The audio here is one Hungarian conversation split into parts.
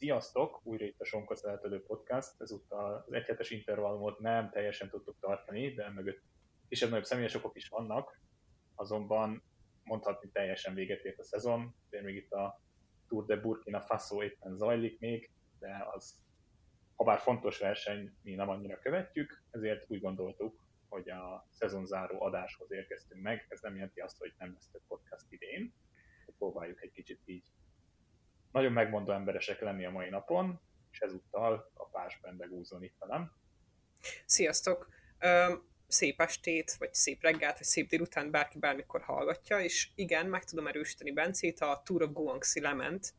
Sziasztok! Újra itt a Sonka Szeretelő Podcast. Ezúttal az egyhetes intervallumot nem teljesen tudtuk tartani, de mögött kisebb-nagyobb személyes okok is vannak. Azonban mondhatni teljesen véget ért a szezon, de még itt a Tour de Burkina Faso éppen zajlik még, de az, ha bár fontos verseny, mi nem annyira követjük, ezért úgy gondoltuk, hogy a szezonzáró adáshoz érkeztünk meg. Ez nem jelenti azt, hogy nem lesz több podcast idén. Próbáljuk egy kicsit így nagyon megmondó emberesek lenni a mai napon, és ezúttal a Pás Bendegúzon itt velem. Sziasztok! Szép estét, vagy szép reggelt, vagy szép délután bárki bármikor hallgatja, és igen, meg tudom erősíteni Bencét, a Tour of Guangxi lement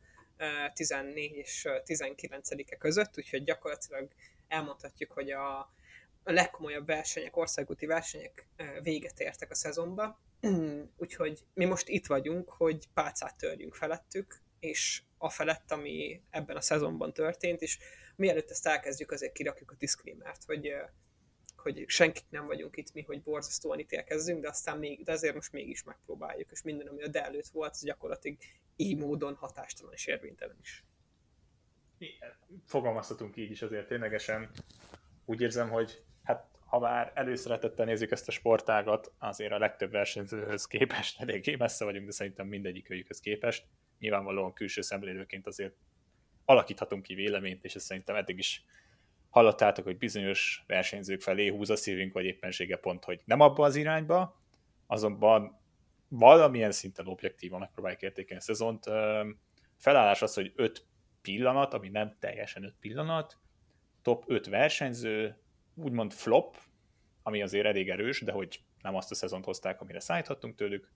14 és 19-e között, úgyhogy gyakorlatilag elmondhatjuk, hogy a legkomolyabb versenyek, országúti versenyek véget értek a szezonba, úgyhogy mi most itt vagyunk, hogy pálcát törjünk felettük, és a felett, ami ebben a szezonban történt, és mielőtt ezt elkezdjük, azért kirakjuk a disclaimert, hogy, hogy senkik nem vagyunk itt mi, hogy borzasztóan ítélkezzünk, de aztán még, de azért most mégis megpróbáljuk, és minden, ami a előtt volt, az gyakorlatilag így módon hatástalan és érvénytelen is. Fogalmazhatunk így is azért ténylegesen. Úgy érzem, hogy hát ha már előszeretettel nézzük ezt a sportágat, azért a legtöbb versenyzőhöz képest eléggé messze vagyunk, de szerintem mindegyik őjükhöz képest nyilvánvalóan külső szemlélőként azért alakíthatunk ki véleményt, és ezt szerintem eddig is hallottátok, hogy bizonyos versenyzők felé húz a szívünk, vagy éppensége pont, hogy nem abba az irányba, azonban valamilyen szinten objektívan megpróbáljuk értékelni a szezont. Felállás az, hogy 5 pillanat, ami nem teljesen 5 pillanat, top 5 versenyző, úgymond flop, ami azért elég erős, de hogy nem azt a szezont hozták, amire szállíthattunk tőlük,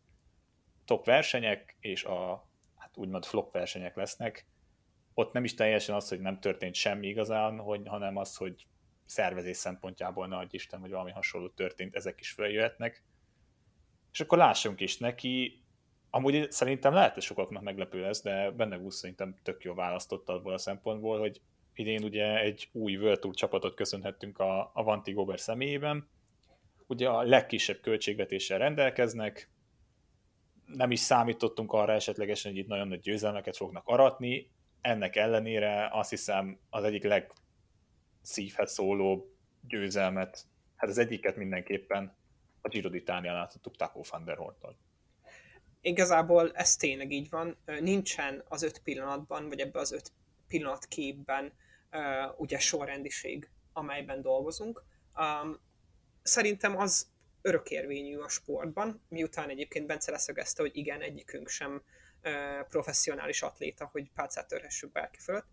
top versenyek, és a úgymond flop versenyek lesznek. Ott nem is teljesen az, hogy nem történt semmi igazán, hogy, hanem az, hogy szervezés szempontjából nagy Isten, hogy valami hasonló történt, ezek is feljöhetnek. És akkor lássunk is neki, amúgy szerintem lehet, hogy sokaknak meglepő lesz, de benne úgy szerintem tök jó választotta abból a szempontból, hogy idén ugye egy új World Tour csapatot köszönhettünk a, a Vanti Gober személyében. Ugye a legkisebb költségvetéssel rendelkeznek, nem is számítottunk arra esetlegesen, hogy itt nagyon nagy győzelmeket fognak aratni, ennek ellenére azt hiszem az egyik legszívhez szóló győzelmet, hát az egyiket mindenképpen a Giro d'Italia láthattuk Taco van der Horttal. Igazából ez tényleg így van. Nincsen az öt pillanatban, vagy ebbe az öt pillanat képben ugye sorrendiség, amelyben dolgozunk. szerintem az örökérvényű a sportban, miután egyébként Bence leszögezte, hogy igen, egyikünk sem professzionális atléta, hogy pálcát törhessük bárki fölött.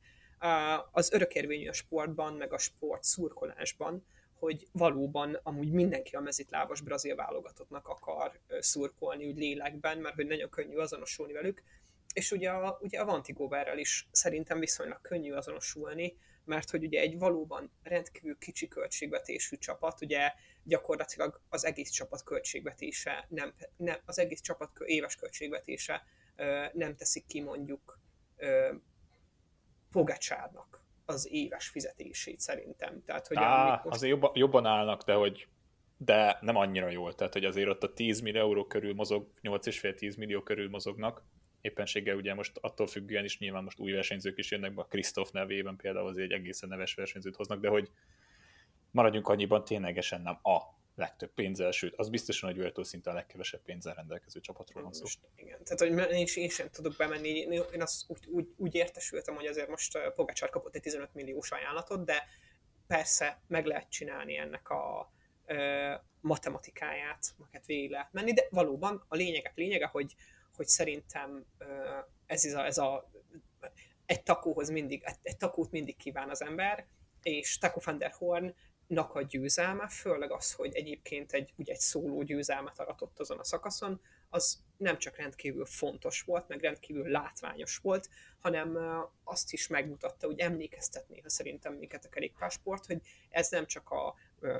Az örökérvényű a sportban, meg a sport szurkolásban, hogy valóban amúgy mindenki a mezitlábas brazil válogatottnak akar szurkolni úgy lélekben, mert hogy nagyon könnyű azonosulni velük, és ugye a, ugye a Vantigóverrel is szerintem viszonylag könnyű azonosulni, mert hogy ugye egy valóban rendkívül kicsi költségvetésű csapat, ugye gyakorlatilag az egész csapat költségvetése, nem, nem, az egész csapat éves költségvetése nem teszik ki mondjuk Pogacsárnak az éves fizetését szerintem. Tehát, hogy Á, most... azért jobban, jobban állnak, de hogy de nem annyira jól. Tehát, hogy azért ott a 10 millió euró körül mozog, 8,5-10 millió körül mozognak, éppenséggel ugye most attól függően is nyilván most új versenyzők is jönnek be, a Krisztof nevében például azért egy egészen neves versenyzőt hoznak, de hogy maradjunk annyiban, ténylegesen nem a legtöbb pénzzel, sőt, az biztosan, hogy Virtual szinte a legkevesebb pénzzel rendelkező csapatról van szó. Igen, tehát hogy én, én sem tudok bemenni, én azt úgy, úgy, úgy értesültem, hogy azért most Pogacsár kapott egy 15 milliós ajánlatot, de persze meg lehet csinálni ennek a ö, matematikáját, majd végig lehet menni, de valóban a lényegek lényege, hogy hogy szerintem ez, a, ez a egy takóhoz mindig, egy, egy takót mindig kíván az ember, és Taco van der Hornnak a győzelme, főleg az, hogy egyébként egy, ugye egy szóló győzelmet aratott azon a szakaszon, az nem csak rendkívül fontos volt, meg rendkívül látványos volt, hanem azt is megmutatta, hogy emlékeztetné, ha szerintem minket a kerékpársport, hogy ez nem csak a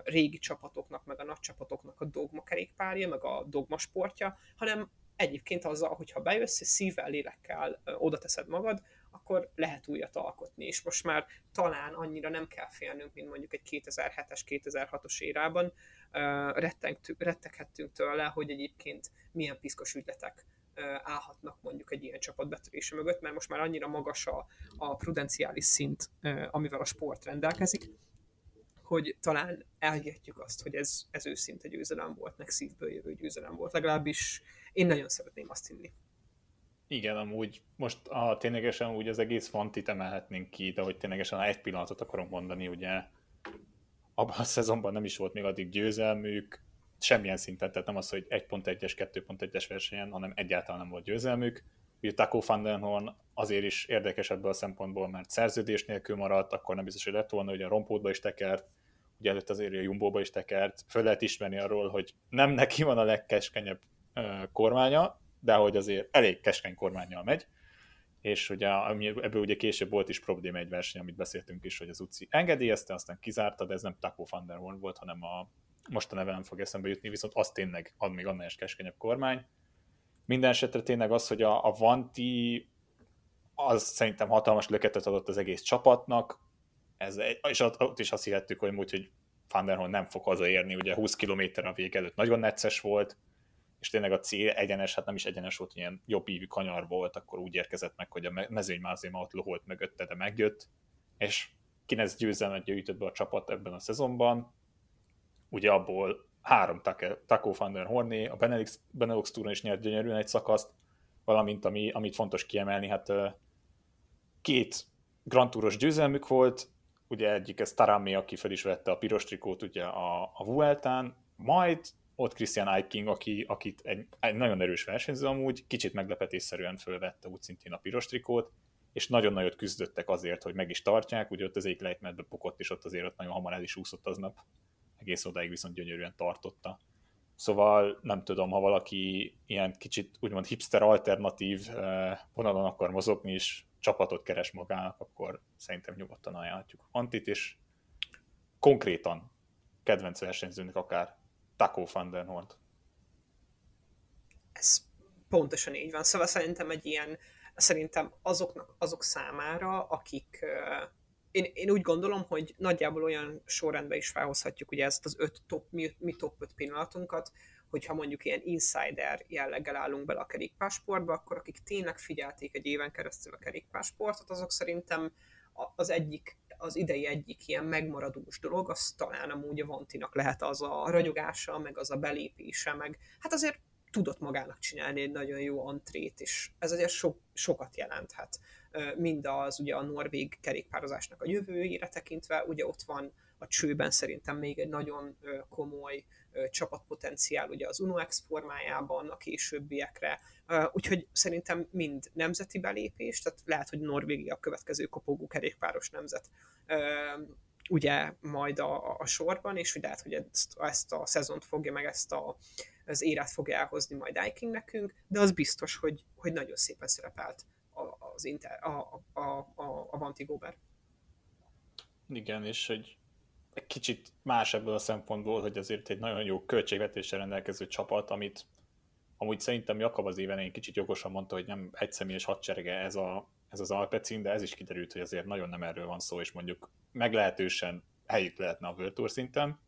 régi csapatoknak, meg a nagy csapatoknak a dogma kerékpárja, meg a dogma sportja, hanem egyébként azzal, hogyha bejössz és szívvel, lélekkel oda teszed magad, akkor lehet újat alkotni, és most már talán annyira nem kell félnünk, mint mondjuk egy 2007-es, 2006-os érában. Retteghettünk tőle, hogy egyébként milyen piszkos ügyletek állhatnak mondjuk egy ilyen csapat betörése mögött, mert most már annyira magas a, a prudenciális szint, amivel a sport rendelkezik, hogy talán elhihetjük azt, hogy ez, ez őszinte győzelem volt, meg szívből jövő győzelem volt. Legalábbis én nagyon szeretném azt hinni. Igen, amúgy most a, ténylegesen úgy az egész fantit emelhetnénk ki, de hogy ténylegesen egy pillanatot akarok mondani, ugye abban a szezonban nem is volt még addig győzelmük, semmilyen szinten, tehát nem az, hogy 1.1-es, 2.1-es versenyen, hanem egyáltalán nem volt győzelmük. Ugye Taco van den Horn azért is érdekes ebből a szempontból, mert szerződés nélkül maradt, akkor nem biztos, hogy lett volna, hogy a rompódba is tekert, ugye előtt azért a Jumbo-ba is tekert, föl lehet ismerni arról, hogy nem neki van a legkeskenyebb kormánya, de hogy azért elég keskeny kormányjal megy, és ugye ebből ugye később volt is probléma egy verseny, amit beszéltünk is, hogy az UCI engedélyezte, aztán kizárta, de ez nem Taco van der volt, hanem a most a neve nem fog eszembe jutni, viszont az tényleg ad még annál is keskenyebb kormány. Minden esetre tényleg az, hogy a, a Vanti az szerintem hatalmas löketet adott az egész csapatnak, ez, és ott is azt hihettük, hogy úgy, hogy Van nem fog hazaérni, ugye 20 km a vég előtt nagyon necces volt, és tényleg a cél egyenes, hát nem is egyenes volt, ilyen jobb ívű kanyar volt, akkor úgy érkezett meg, hogy a mezőny már azért ott loholt mögötte, de megjött, és 9 győzelmet gyűjtött be a csapat ebben a szezonban, ugye abból három Taco van der Horné, a Benelux, Benelux túron is nyert gyönyörűen egy szakaszt, valamint ami, amit fontos kiemelni, hát két Grand Touros győzelmük volt, ugye egyik ez Tarami, aki fel is vette a piros trikót ugye a, a Vueltán, majd ott Christian Eiking, aki, akit egy, egy nagyon erős versenyző amúgy, kicsit meglepetésszerűen fölvette úgy szintén a piros trikót, és nagyon nagyot küzdöttek azért, hogy meg is tartják, ugye ott az egyik lejtmenetbe bukott, és ott azért ott nagyon hamar el is úszott aznap, egész odáig viszont gyönyörűen tartotta. Szóval nem tudom, ha valaki ilyen kicsit úgymond hipster alternatív eh, vonalon akar mozogni, és csapatot keres magának, akkor szerintem nyugodtan ajánlhatjuk Antit, és konkrétan kedvenc versenyzőnek akár Taco van den. Ez pontosan így van. Szóval szerintem egy ilyen, szerintem azoknak, azok számára, akik én, én úgy gondolom, hogy nagyjából olyan sorrendben is felhozhatjuk ugye ezt az öt top, mi, mi top 5 pillanatunkat, hogyha mondjuk ilyen insider jelleggel állunk bele a kerékpásportba, akkor akik tényleg figyelték egy éven keresztül a kerékpásportot, azok szerintem az egyik, az idei egyik ilyen megmaradós dolog, az talán amúgy a Vantinak lehet az a ragyogása, meg az a belépése, meg hát azért tudott magának csinálni egy nagyon jó antrét, és ez azért so, sokat jelenthet. Mind az ugye a norvég kerékpározásnak a jövőjére tekintve, ugye ott van a csőben szerintem még egy nagyon komoly csapatpotenciál ugye az UNOX formájában a későbbiekre, úgyhogy szerintem mind nemzeti belépés, tehát lehet, hogy Norvégia a következő kopogó kerékpáros nemzet ugye majd a, a sorban, és hogy lehet, hogy ezt, ezt a szezont fogja, meg ezt a, az érát fogja elhozni majd Iking nekünk, de az biztos, hogy, hogy nagyon szépen szerepelt az Inter, a, a, a, a Vanti Gober. Igen, és hogy egy kicsit más ebből a szempontból, hogy azért egy nagyon jó költségvetéssel rendelkező csapat, amit amúgy szerintem Jakab az éven egy kicsit jogosan mondta, hogy nem egyszemélyes hadserege ez, a, ez az Alpecin, de ez is kiderült, hogy azért nagyon nem erről van szó, és mondjuk meglehetősen helyük lehetne a World Tour szinten.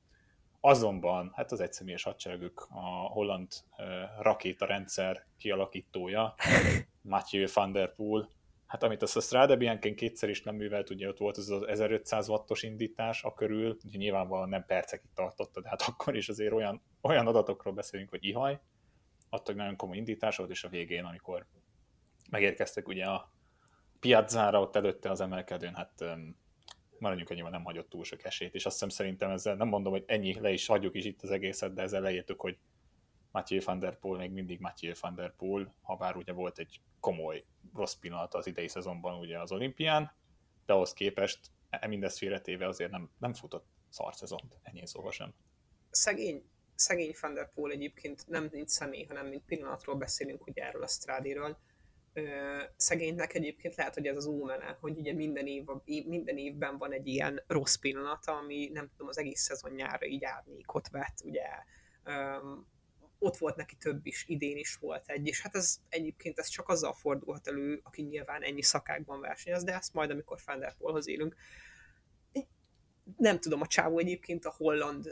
Azonban, hát az egyszemélyes hadseregük a holland uh, rakétarendszer kialakítója, Mathieu van der Poel, hát amit azt a Strade Bianchen kétszer is nem művelt, ugye ott volt az az 1500 wattos indítás a körül, ugye nyilvánvalóan nem percekig tartotta, de hát akkor is azért olyan, olyan adatokról beszélünk, hogy ihaj, adtak nagyon komoly indítás volt, és a végén, amikor megérkeztek ugye a piazzára, ott előtte az emelkedőn, hát maradjunk annyiban nem hagyott túl sok esélyt, és azt hiszem szerintem ezzel nem mondom, hogy ennyi, le is hagyjuk is itt az egészet, de ezzel leírtuk, hogy Mathieu van der Poel még mindig Mathieu van der Poel, ha bár ugye volt egy komoly rossz pillanat az idei szezonban ugye az olimpián, de ahhoz képest e mindezt félretéve azért nem, nem futott szar szezont, ennyi szóval sem. Szegény, szegény Van der Poel egyébként nem mint személy, hanem mint pillanatról beszélünk ugye erről a Szegénynek egyébként lehet, hogy ez az ómene, hogy ugye minden, év, minden évben van egy ilyen rossz pillanata, ami nem tudom, az egész szezonjára így árnyékot vett, ugye ott volt neki több is, idén is volt egy, és hát ez egyébként ez csak azzal fordulhat elő, aki nyilván ennyi szakákban versenyez, de ezt majd, amikor Fenderpolhoz élünk. Nem tudom, a csávó egyébként a holland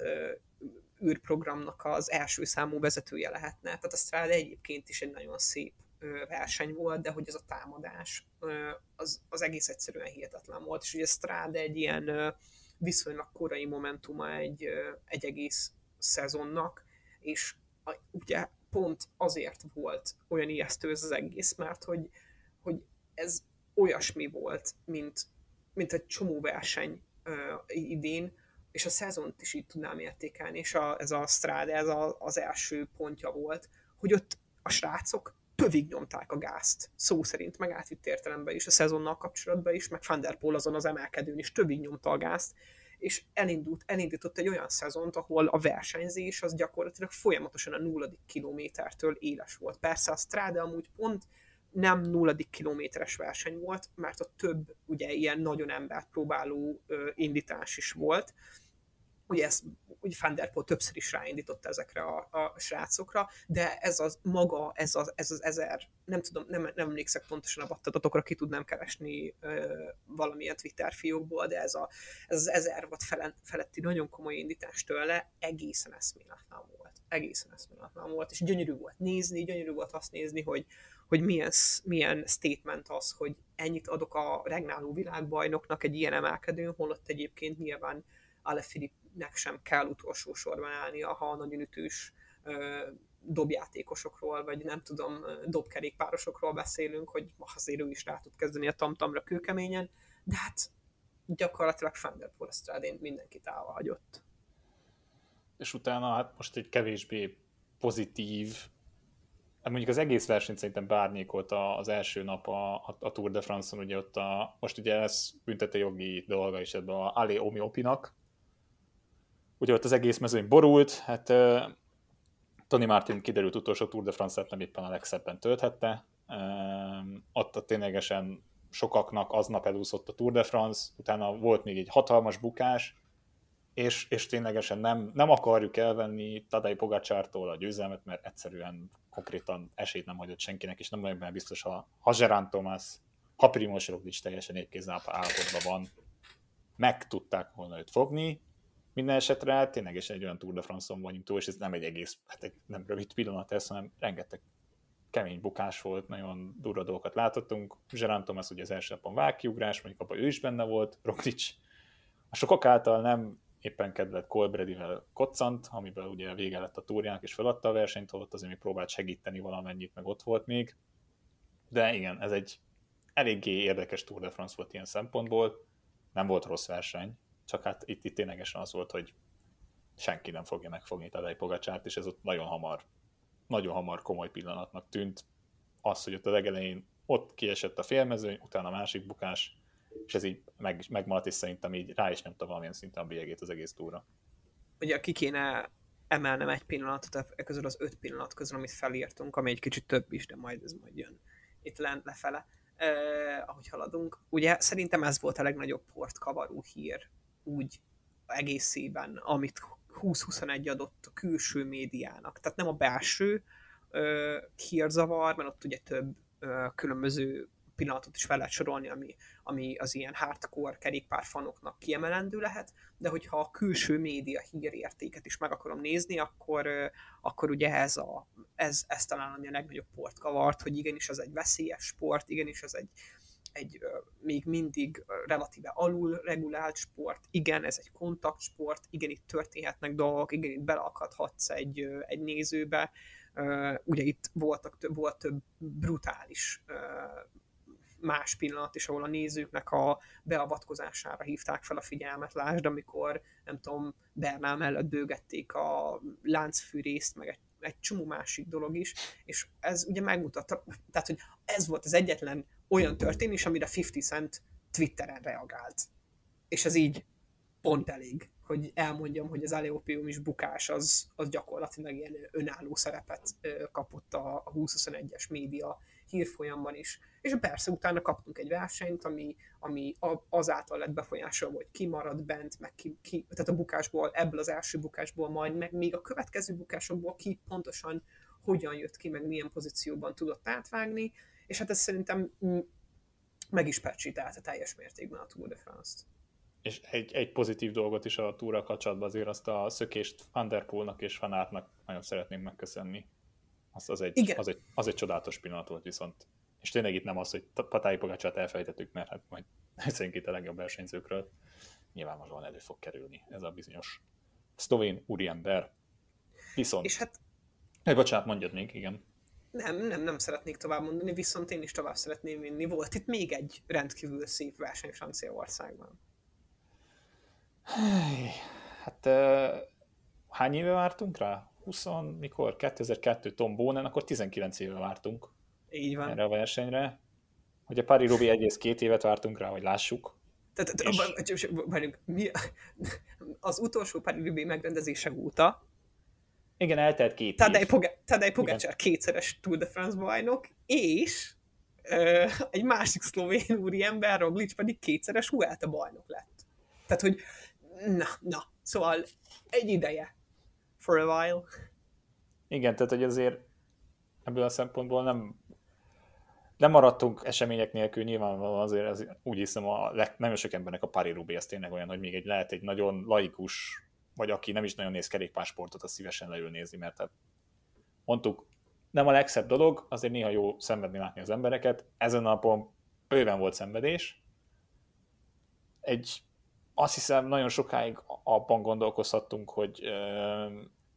űrprogramnak az első számú vezetője lehetne. Tehát a Strade egyébként is egy nagyon szép verseny volt, de hogy ez a támadás az, az egész egyszerűen hihetetlen volt, és ugye Strade egy ilyen viszonylag korai momentuma egy, egy egész szezonnak, és ugye pont azért volt olyan ijesztő ez az egész, mert hogy, hogy ez olyasmi volt, mint, mint egy csomó verseny idén, és a szezont is így tudnám értékelni, és a, ez a Strade, ez a, az első pontja volt, hogy ott a srácok tövig nyomták a gázt, szó szerint, meg átvitt értelemben is, a szezonnal kapcsolatban is, meg Van azon az emelkedőn is tövig nyomta a gázt, és elindult, elindított egy olyan szezont, ahol a versenyzés az gyakorlatilag folyamatosan a nulladik kilométertől éles volt. Persze a Strade amúgy pont nem nulladik kilométeres verseny volt, mert a több ugye ilyen nagyon embert próbáló ö, indítás is volt, ugye ezt úgy Van többször is ráindította ezekre a, a srácokra, de ez az maga, ez az, ez az ezer, nem tudom, nem, nem emlékszek pontosan a adatokra, ki tudnám keresni ö, valamilyen Twitter fiókból, de ez, a, ez az ezer watt feletti nagyon komoly indítás tőle egészen eszméletlen volt. Egészen eszméletlen volt, és gyönyörű volt nézni, gyönyörű volt azt nézni, hogy, hogy milyen, milyen statement az, hogy ennyit adok a regnáló világbajnoknak egy ilyen emelkedőn, holott egyébként nyilván Alaphilippnek sem kell utolsó sorban állnia, ha a nagyon ütős dobjátékosokról, vagy nem tudom, dobkerékpárosokról beszélünk, hogy azért ő is rá tud kezdeni a tamtamra kőkeményen, de hát gyakorlatilag der Poel mindenkit állva hagyott. És utána hát most egy kevésbé pozitív, hát mondjuk az egész versenyt szerintem bárnyékolt az első nap a, a, Tour de France-on, ugye ott a, most ugye ez büntető jogi dolga is ebben a Ali Omiopinak, ugye ott az egész mezőny borult, hát uh, Tony Martin kiderült utolsó Tour de France-et nem éppen a legszebben tölthette, uh, ott ténylegesen sokaknak aznap elúszott a Tour de France, utána volt még egy hatalmas bukás, és, és ténylegesen nem, nem akarjuk elvenni Tadej Pogacsártól a győzelmet, mert egyszerűen konkrétan esélyt nem hagyott senkinek, és nem vagyok benne biztos, ha, ha Gerán Thomas, ha Primoz Roglic teljesen épkézzel állapotban van, meg tudták volna őt fogni, minden esetre tényleg egy olyan Tour de France-on vagyunk túl, és ez nem egy egész, hát egy nem rövid pillanat ez, hanem rengeteg kemény bukás volt, nagyon durva dolgokat látottunk. Gerard Thomas ugye az első napon vágkiugrás, mondjuk abban ő is benne volt, Roglic a sokak által nem éppen kedvelt Colbredivel koccant, amiből ugye vége lett a túrjának, és feladta a versenyt, holott azért még próbált segíteni valamennyit, meg ott volt még. De igen, ez egy eléggé érdekes Tour de France volt ilyen szempontból, nem volt rossz verseny, csak hát itt, itt ténylegesen az volt, hogy senki nem fogja megfogni Tadej Pogacsárt, és ez ott nagyon hamar, nagyon hamar komoly pillanatnak tűnt. Az, hogy ott a legelején ott kiesett a félmezőny, utána a másik bukás, és ez így meg, megmaradt, és szerintem így rá is nyomta valamilyen szinten a bélyegét az egész túra. Ugye ki kéne emelnem egy pillanatot e közül az öt pillanat közül, amit felírtunk, ami egy kicsit több is, de majd ez majd jön itt lent lefele, eh, ahogy haladunk. Ugye szerintem ez volt a legnagyobb portkavaró hír úgy egészében, amit 2021 adott a külső médiának. Tehát nem a belső ö, hírzavar, mert ott ugye több ö, különböző pillanatot is fel lehet sorolni, ami, ami az ilyen hardcore kerékpárfanoknak kiemelendő lehet, de hogyha a külső média hírértéket is meg akarom nézni, akkor, akkor ugye ez, a, ez, ez talán ami a legnagyobb port kavart, hogy igenis ez egy veszélyes sport, igenis ez egy, egy még mindig relatíve alul regulált sport, igen, ez egy kontaktsport, igen, itt történhetnek dolgok, igen, itt beleakadhatsz egy, egy nézőbe, ugye itt voltak, volt több brutális más pillanat is, ahol a nézőknek a beavatkozására hívták fel a figyelmet. Lásd, amikor, nem tudom, Bernál mellett bőgették a láncfűrészt, meg egy, egy csomó másik dolog is, és ez ugye megmutatta, tehát, hogy ez volt az egyetlen olyan történés, amire 50 Cent Twitteren reagált. És ez így pont elég, hogy elmondjam, hogy az Aleopium is bukás, az, az gyakorlatilag ilyen önálló szerepet kapott a 2021-es média hírfolyamban is. És persze utána kaptunk egy versenyt, ami, ami azáltal lett befolyásolva, hogy ki marad bent, meg ki, ki, tehát a bukásból, ebből az első bukásból majd, meg még a következő bukásokból ki pontosan hogyan jött ki, meg milyen pozícióban tudott átvágni, és hát ez szerintem meg is pecsítelte teljes mértékben a Tour de France-t. És egy, egy pozitív dolgot is a túra kapcsolatban azért azt a szökést Van der Poolnak és Van Aertnak nagyon szeretném megköszönni. Az, az, egy, Igen. az, egy, az egy csodálatos pillanat volt viszont. És tényleg itt nem az, hogy Patái Pogácsát elfelejtettük, mert hát majd beszéljünk itt a legjobb versenyzőkről. Nyilvánvalóan elő fog kerülni ez a bizonyos szlovén úriember. Viszont... És hát... Egy bocsánat, mondjad még, igen. Nem, nem, nem szeretnék tovább mondani, viszont én is tovább szeretném vinni. Volt itt még egy rendkívül szép verseny Franciaországban. Hát uh, hány éve vártunk rá? 20, mikor? 2002 Tom Bonen, akkor 19 éve vártunk. Így van. Erre a versenyre. Hogy a Paris Rubi egész két évet vártunk rá, hogy lássuk. Tehát, és... mi, az utolsó Paris Rubi megrendezése óta igen, eltelt két Tadej, Poga- Tadej Pogacar kétszeres Tour de France bajnok, és ö, egy másik szlovén úriember, Roglic pedig kétszeres Vuelta bajnok lett. Tehát, hogy na, na, szóval egy ideje for a while. Igen, tehát, hogy azért ebből a szempontból nem nem maradtunk események nélkül, nyilvánvalóan azért az, úgy hiszem, a leg, nagyon sok embernek a Paris Roubaix az tényleg olyan, hogy még egy lehet egy nagyon laikus, vagy aki nem is nagyon néz kerékpársportot, az szívesen leül nézni, mert hát mondtuk, nem a legszebb dolog, azért néha jó szenvedni látni az embereket. Ezen a napon bőven volt szenvedés. Egy, azt hiszem, nagyon sokáig abban gondolkozhattunk, hogy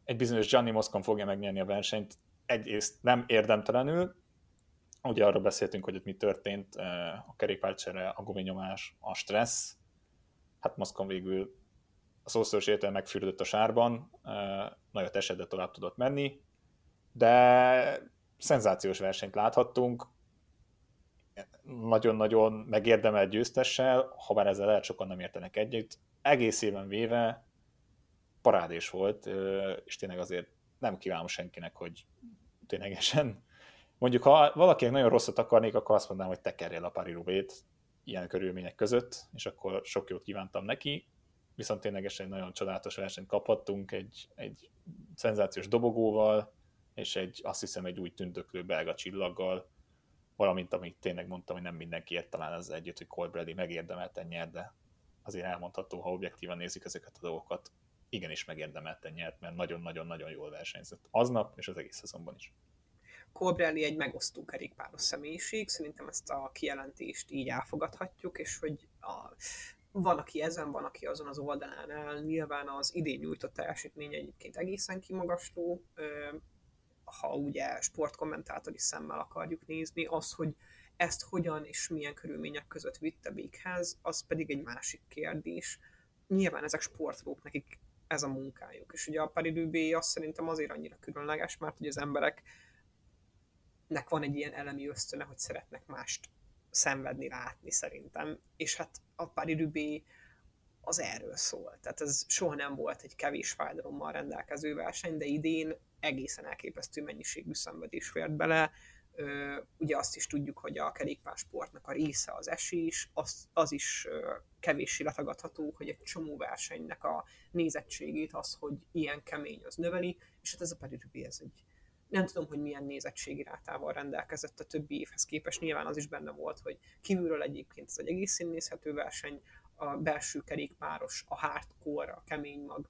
egy bizonyos Gianni Moscon fogja megnyerni a versenyt, egyrészt nem érdemtelenül, ugye arról beszéltünk, hogy ott mi történt, a kerékpárcsere, a guminyomás, a stressz, hát Moszkon végül a szószoros értelme megfürdött a sárban, nagyot esetben tovább tudott menni, de szenzációs versenyt láthattunk, nagyon-nagyon megérdemelt győztessel, ha bár ezzel lehet sokan nem értenek együtt, egész éven véve parádés volt, és tényleg azért nem kívánom senkinek, hogy ténylegesen mondjuk ha valakinek nagyon rosszat akarnék, akkor azt mondanám, hogy tekerje a Paris ilyen körülmények között, és akkor sok jót kívántam neki, viszont ténylegesen egy nagyon csodálatos versenyt kaphattunk, egy, egy szenzációs dobogóval, és egy, azt hiszem, egy úgy tündöklő belga csillaggal, valamint amit tényleg mondtam, hogy nem mindenki ért talán az együtt, hogy Colbrelli megérdemelten nyert, de azért elmondható, ha objektívan nézik ezeket a dolgokat, igenis megérdemelten nyert, mert nagyon-nagyon-nagyon jól versenyzett aznap, és az egész szezonban is. Colbrelli egy megosztó kerékpáros személyiség, szerintem ezt a kijelentést így elfogadhatjuk, és hogy a, van, aki ezen, van, aki azon az oldalán áll. Nyilván az idén nyújtott teljesítmény egyébként egészen kimagasló, ha ugye sportkommentátori szemmel akarjuk nézni, az, hogy ezt hogyan és milyen körülmények között vitte véghez, az pedig egy másik kérdés. Nyilván ezek sportolók, nekik ez a munkájuk. És ugye a Paris azt szerintem azért annyira különleges, mert ugye az emberek nek van egy ilyen elemi ösztöne, hogy szeretnek mást szenvedni, látni szerintem. És hát a Paris az erről szól. Tehát ez soha nem volt egy kevés fájdalommal rendelkező verseny, de idén egészen elképesztő mennyiségű szenvedés fért bele. Ugye azt is tudjuk, hogy a kerékpársportnak a része az esés, az, az is kevéssé letagadható, hogy egy csomó versenynek a nézettségét az, hogy ilyen kemény, az növeli, és hát ez a Paris ez egy nem tudom, hogy milyen nézettségi rátával rendelkezett a többi évhez képest. Nyilván az is benne volt, hogy kívülről egyébként ez egy egész nézhető verseny, a belső kerékpáros, a hardcore, a kemény mag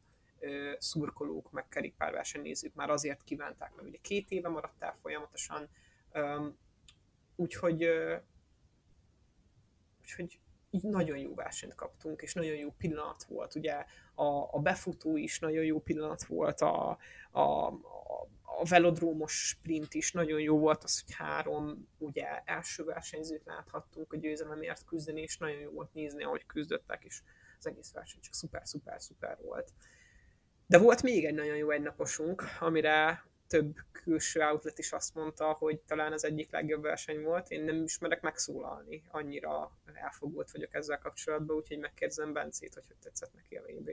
szurkolók, meg kerékpárversenynézők már azért kívánták, mert ugye két éve maradt el folyamatosan, úgyhogy, úgyhogy így nagyon jó versenyt kaptunk, és nagyon jó pillanat volt. Ugye a, a befutó is nagyon jó pillanat volt, a, a, a velodrómos sprint is nagyon jó volt, az, hogy három ugye első versenyzőt láthattunk a győzelemért küzdeni, és nagyon jó volt nézni, ahogy küzdöttek, és az egész verseny csak szuper, szuper, szuper volt. De volt még egy nagyon jó egynaposunk, amire több külső outlet is azt mondta, hogy talán az egyik legjobb verseny volt. Én nem ismerek megszólalni, annyira elfogult vagyok ezzel kapcsolatban, úgyhogy megkérdezem Bencét, hogy hogy tetszett neki a VB.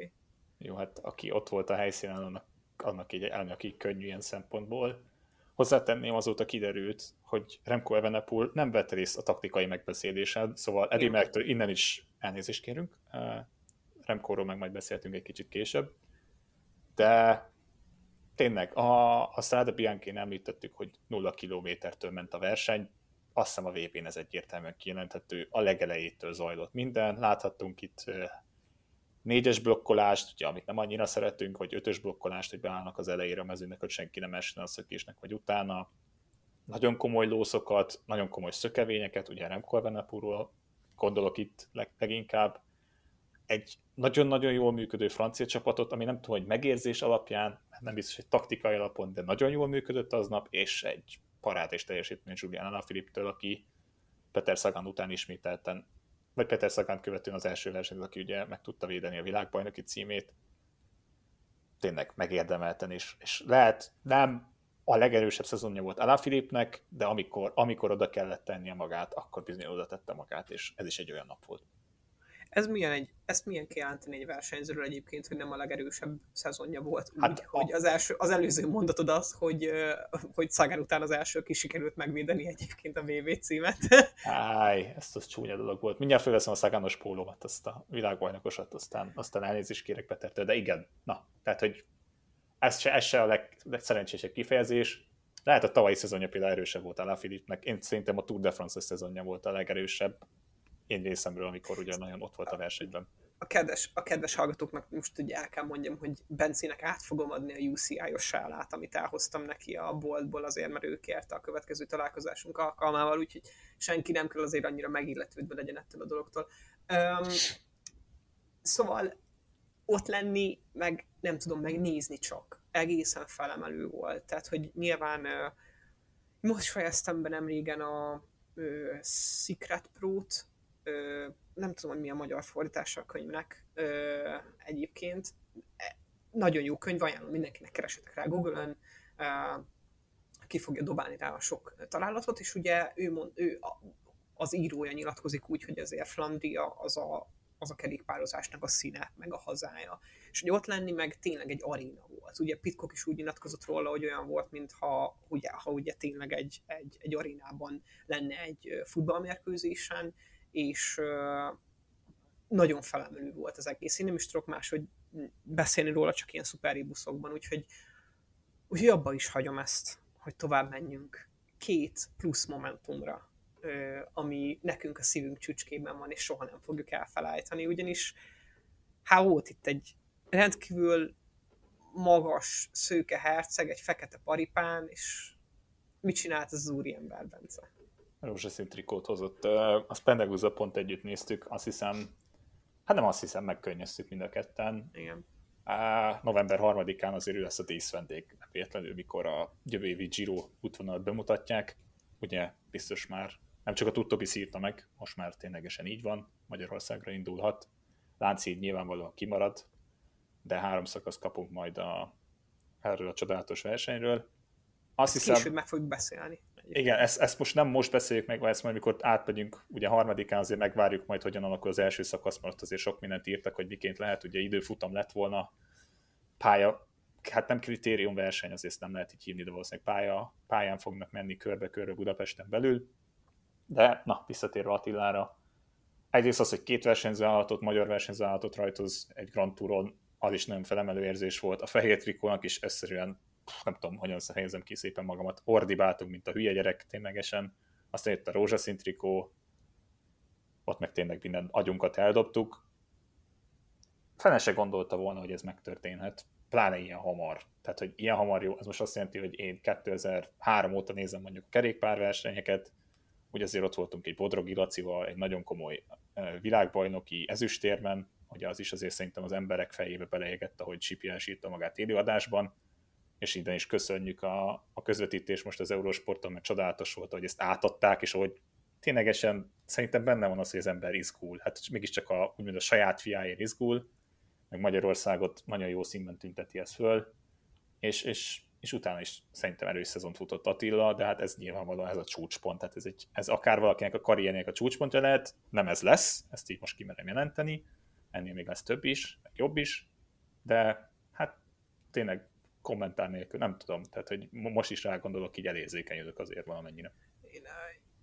Jó, hát aki ott volt a helyszínen, annak annak így elnöki könnyű ilyen szempontból. Hozzátenném, azóta kiderült, hogy Remco Evenepoel nem vett részt a taktikai megbeszélésen, szóval Eddie Merktől innen is elnézést kérünk. Remkóról meg majd beszéltünk egy kicsit később. De tényleg, a, a Strada Bianchi-n említettük, hogy nulla kilométertől ment a verseny, azt hiszem a VB-n ez egyértelműen kijelenthető, a legelejétől zajlott minden, láthattunk itt négyes blokkolást, ugye, amit nem annyira szeretünk, vagy ötös blokkolást, hogy beállnak az elejére a mezőnek, hogy senki nem esne a szökésnek, vagy utána. Nagyon komoly lószokat, nagyon komoly szökevényeket, ugye Remco Evenepoelról gondolok itt leginkább. Egy nagyon-nagyon jól működő francia csapatot, ami nem tudom, hogy megérzés alapján, nem biztos, hogy taktikai alapon, de nagyon jól működött aznap, és egy és teljesítmény Julian Alaphilippe-től, aki Peter Sagan után ismételten, vagy Peter Sagan követően az első versenyt, aki ugye meg tudta védeni a világbajnoki címét, tényleg megérdemelten, és, és lehet nem a legerősebb szezonja volt Alaphilippe-nek, de amikor, amikor oda kellett tennie magát, akkor bizony oda tette magát, és ez is egy olyan nap volt. Ez milyen egy, ezt milyen kijelenteni egy versenyzőről egyébként, hogy nem a legerősebb szezonja volt, úgy, hát, hogy az, első, az előző mondatod az, hogy, hogy Szagár után az első ki sikerült megvédeni egyébként a VV címet. Áj, ezt az csúnya dolog volt. Mindjárt felveszem a Szagános pólómat, azt a világbajnokosat, aztán, aztán elnézést kérek Petertől, de igen, na, tehát, hogy ez se, ez se a leg, legszerencsésebb kifejezés. Lehet a tavalyi szezonja például erősebb volt a Filipnek. Én szerintem a Tour de France szezonja volt a legerősebb én részemről, amikor ugye nagyon ott volt a versenyben. A kedves, a kedves hallgatóknak most ugye el kell mondjam, hogy Bencinek át fogom adni a UCI-os sálát, amit elhoztam neki a boltból azért, mert ő kérte a következő találkozásunk alkalmával, úgyhogy senki nem kell azért annyira megilletődve legyen ettől a dologtól. Um, szóval ott lenni, meg nem tudom, megnézni csak. Egészen felemelő volt. Tehát, hogy nyilván most fejeztem be nem régen a Secret Pro-t, ö, nem tudom, hogy mi a magyar fordítása a könyvnek ö, egyébként. E, nagyon jó könyv, ajánlom mindenkinek, keresetek rá Google-ön, ki fogja dobálni rá a sok találatot, és ugye ő, mond, ő az írója nyilatkozik úgy, hogy azért Flandria az a, az a kerékpározásnak a színe, meg a hazája. És hogy ott lenni meg tényleg egy aréna volt. Ugye Pitcock is úgy nyilatkozott róla, hogy olyan volt, mintha ugye, ha ugye tényleg egy, egy, egy arénában lenne egy futballmérkőzésen, és nagyon felemelő volt az egész. Én nem is tudok máshogy beszélni róla, csak ilyen szuperribuszokban, úgyhogy, úgyhogy abba is hagyom ezt, hogy tovább menjünk két plusz momentumra, ami nekünk a szívünk csücskében van, és soha nem fogjuk elfelejteni, ugyanis hát volt itt egy rendkívül magas, szőke herceg, egy fekete paripán, és mit csinált az úriember, Bence? Rózsaszín trikót hozott. A Spendeguza pont együtt néztük, azt hiszem, hát nem azt hiszem, megkönnyeztük mind a ketten. Igen. november 3-án azért ő lesz a díszvendég, véletlenül, mikor a jövő évi Giro útvonalat bemutatják. Ugye biztos már nem csak a Tuttobi írta meg, most már ténylegesen így van, Magyarországra indulhat. Lánci nyilvánvalóan kimarad, de három szakasz kapunk majd a, erről a csodálatos versenyről. Azt hiszem, Később meg fogjuk beszélni. Igen, ezt, ezt most nem most beszéljük meg, ezt majd mikor átmegyünk, ugye harmadikán azért megvárjuk majd, hogyan alakul az első szakasz, mert azért sok mindent írtak, hogy miként lehet, ugye időfutam lett volna, pálya, hát nem kritérium verseny, azért nem lehet így hívni, de valószínűleg pálya, pályán fognak menni körbe-körbe Budapesten belül. De, na, visszatérve Attilára, egyrészt az, hogy két versenyző állatot, magyar versenyző állatot rajtoz egy Grand Touron, az is nagyon felemelő érzés volt. A fehér trikónak is egyszerűen nem tudom, hogyan helyezem ki szépen magamat, ordibáltunk, mint a hülye gyerek ténylegesen, aztán jött a rózsaszín trikó, ott meg tényleg minden agyunkat eldobtuk. Fene se gondolta volna, hogy ez megtörténhet, pláne ilyen hamar. Tehát, hogy ilyen hamar jó, ez most azt jelenti, hogy én 2003 óta nézem mondjuk a kerékpárversenyeket, ugye azért ott voltunk egy Bodrogi Lacival, egy nagyon komoly világbajnoki ezüstérben, ugye az is azért szerintem az emberek fejébe beleégette, hogy Sipi elsírta magát élőadásban, és innen is köszönjük a, a közvetítés most az Eurosporton, mert csodálatos volt, hogy ezt átadták, és hogy ténylegesen szerintem benne van az, hogy az ember izgul. Hát mégiscsak a, úgymond a saját fiáért izgul, meg Magyarországot nagyon jó színben tünteti ezt föl, és, és, és utána is szerintem erős szezont futott Attila, de hát ez nyilvánvalóan ez a csúcspont, tehát ez, egy, ez akár valakinek a karriernek a csúcspontja lehet, nem ez lesz, ezt így most kimerem jelenteni, ennél még lesz több is, meg jobb is, de hát tényleg kommentár nélkül, nem tudom, tehát hogy most is rá gondolok, így elérzékenyülök azért valamennyire. Én,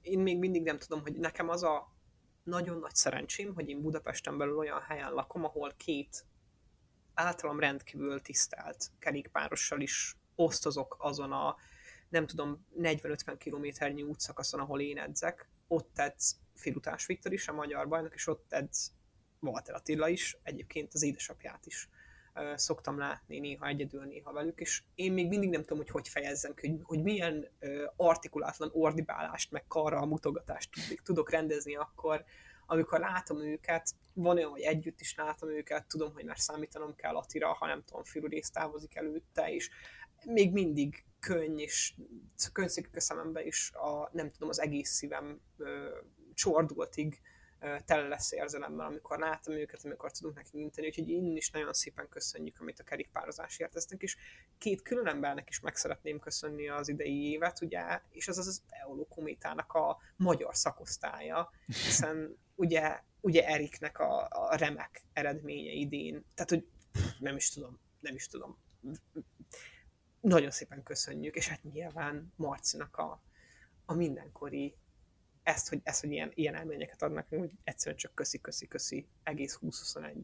én még mindig nem tudom, hogy nekem az a nagyon nagy szerencsém, hogy én Budapesten belül olyan helyen lakom, ahol két általam rendkívül tisztelt kerékpárossal is osztozok azon a nem tudom, 40-50 kilométernyi útszakaszon, ahol én edzek. Ott edz Filutás Viktor is, a magyar bajnok, és ott edz Walter Attila is, egyébként az édesapját is szoktam látni néha egyedül, néha velük, és én még mindig nem tudom, hogy hogy fejezzem hogy, hogy milyen artikulátlan ordibálást, meg karral mutogatást tudok, rendezni akkor, amikor látom őket, van olyan, hogy együtt is látom őket, tudom, hogy már számítanom kell Attira, ha nem tudom, Firudész távozik előtte, és még mindig könny, és könyszikük a szemembe is, a, nem tudom, az egész szívem ö, csordultig tele lesz érzelemmel, amikor látom őket, amikor tudunk neki inteni, úgyhogy innen is nagyon szépen köszönjük, amit a kerékpározásért tesznek, és két külön embernek is meg szeretném köszönni az idei évet, ugye, és az az, az Eolo Kométának a magyar szakosztálya, hiszen ugye, ugye Eriknek a, a remek eredménye idén, tehát hogy nem is tudom, nem is tudom. Nagyon szépen köszönjük, és hát nyilván Marcinak a, a mindenkori ezt, hogy, ezt, hogy ilyen, ilyen elményeket adnak, hogy egyszerűen csak köszi, köszi, köszi, egész 2021.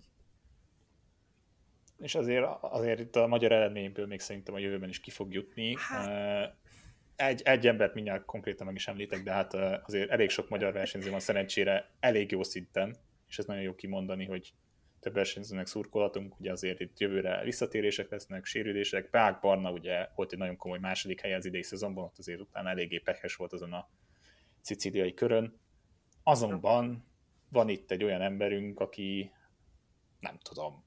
És azért, azért itt a magyar eredményből még szerintem a jövőben is ki fog jutni. Hát... Egy, egy embert mindjárt konkrétan meg is említek, de hát azért elég sok magyar versenyző van szerencsére elég jó szinten, és ez nagyon jó kimondani, hogy több versenyzőnek szurkolhatunk, ugye azért itt jövőre visszatérések lesznek, sérülések, Pák Barna ugye volt egy nagyon komoly második helye az idei szezonban, ott azért utána eléggé pehes volt azon a szicíliai körön. Azonban van itt egy olyan emberünk, aki nem tudom,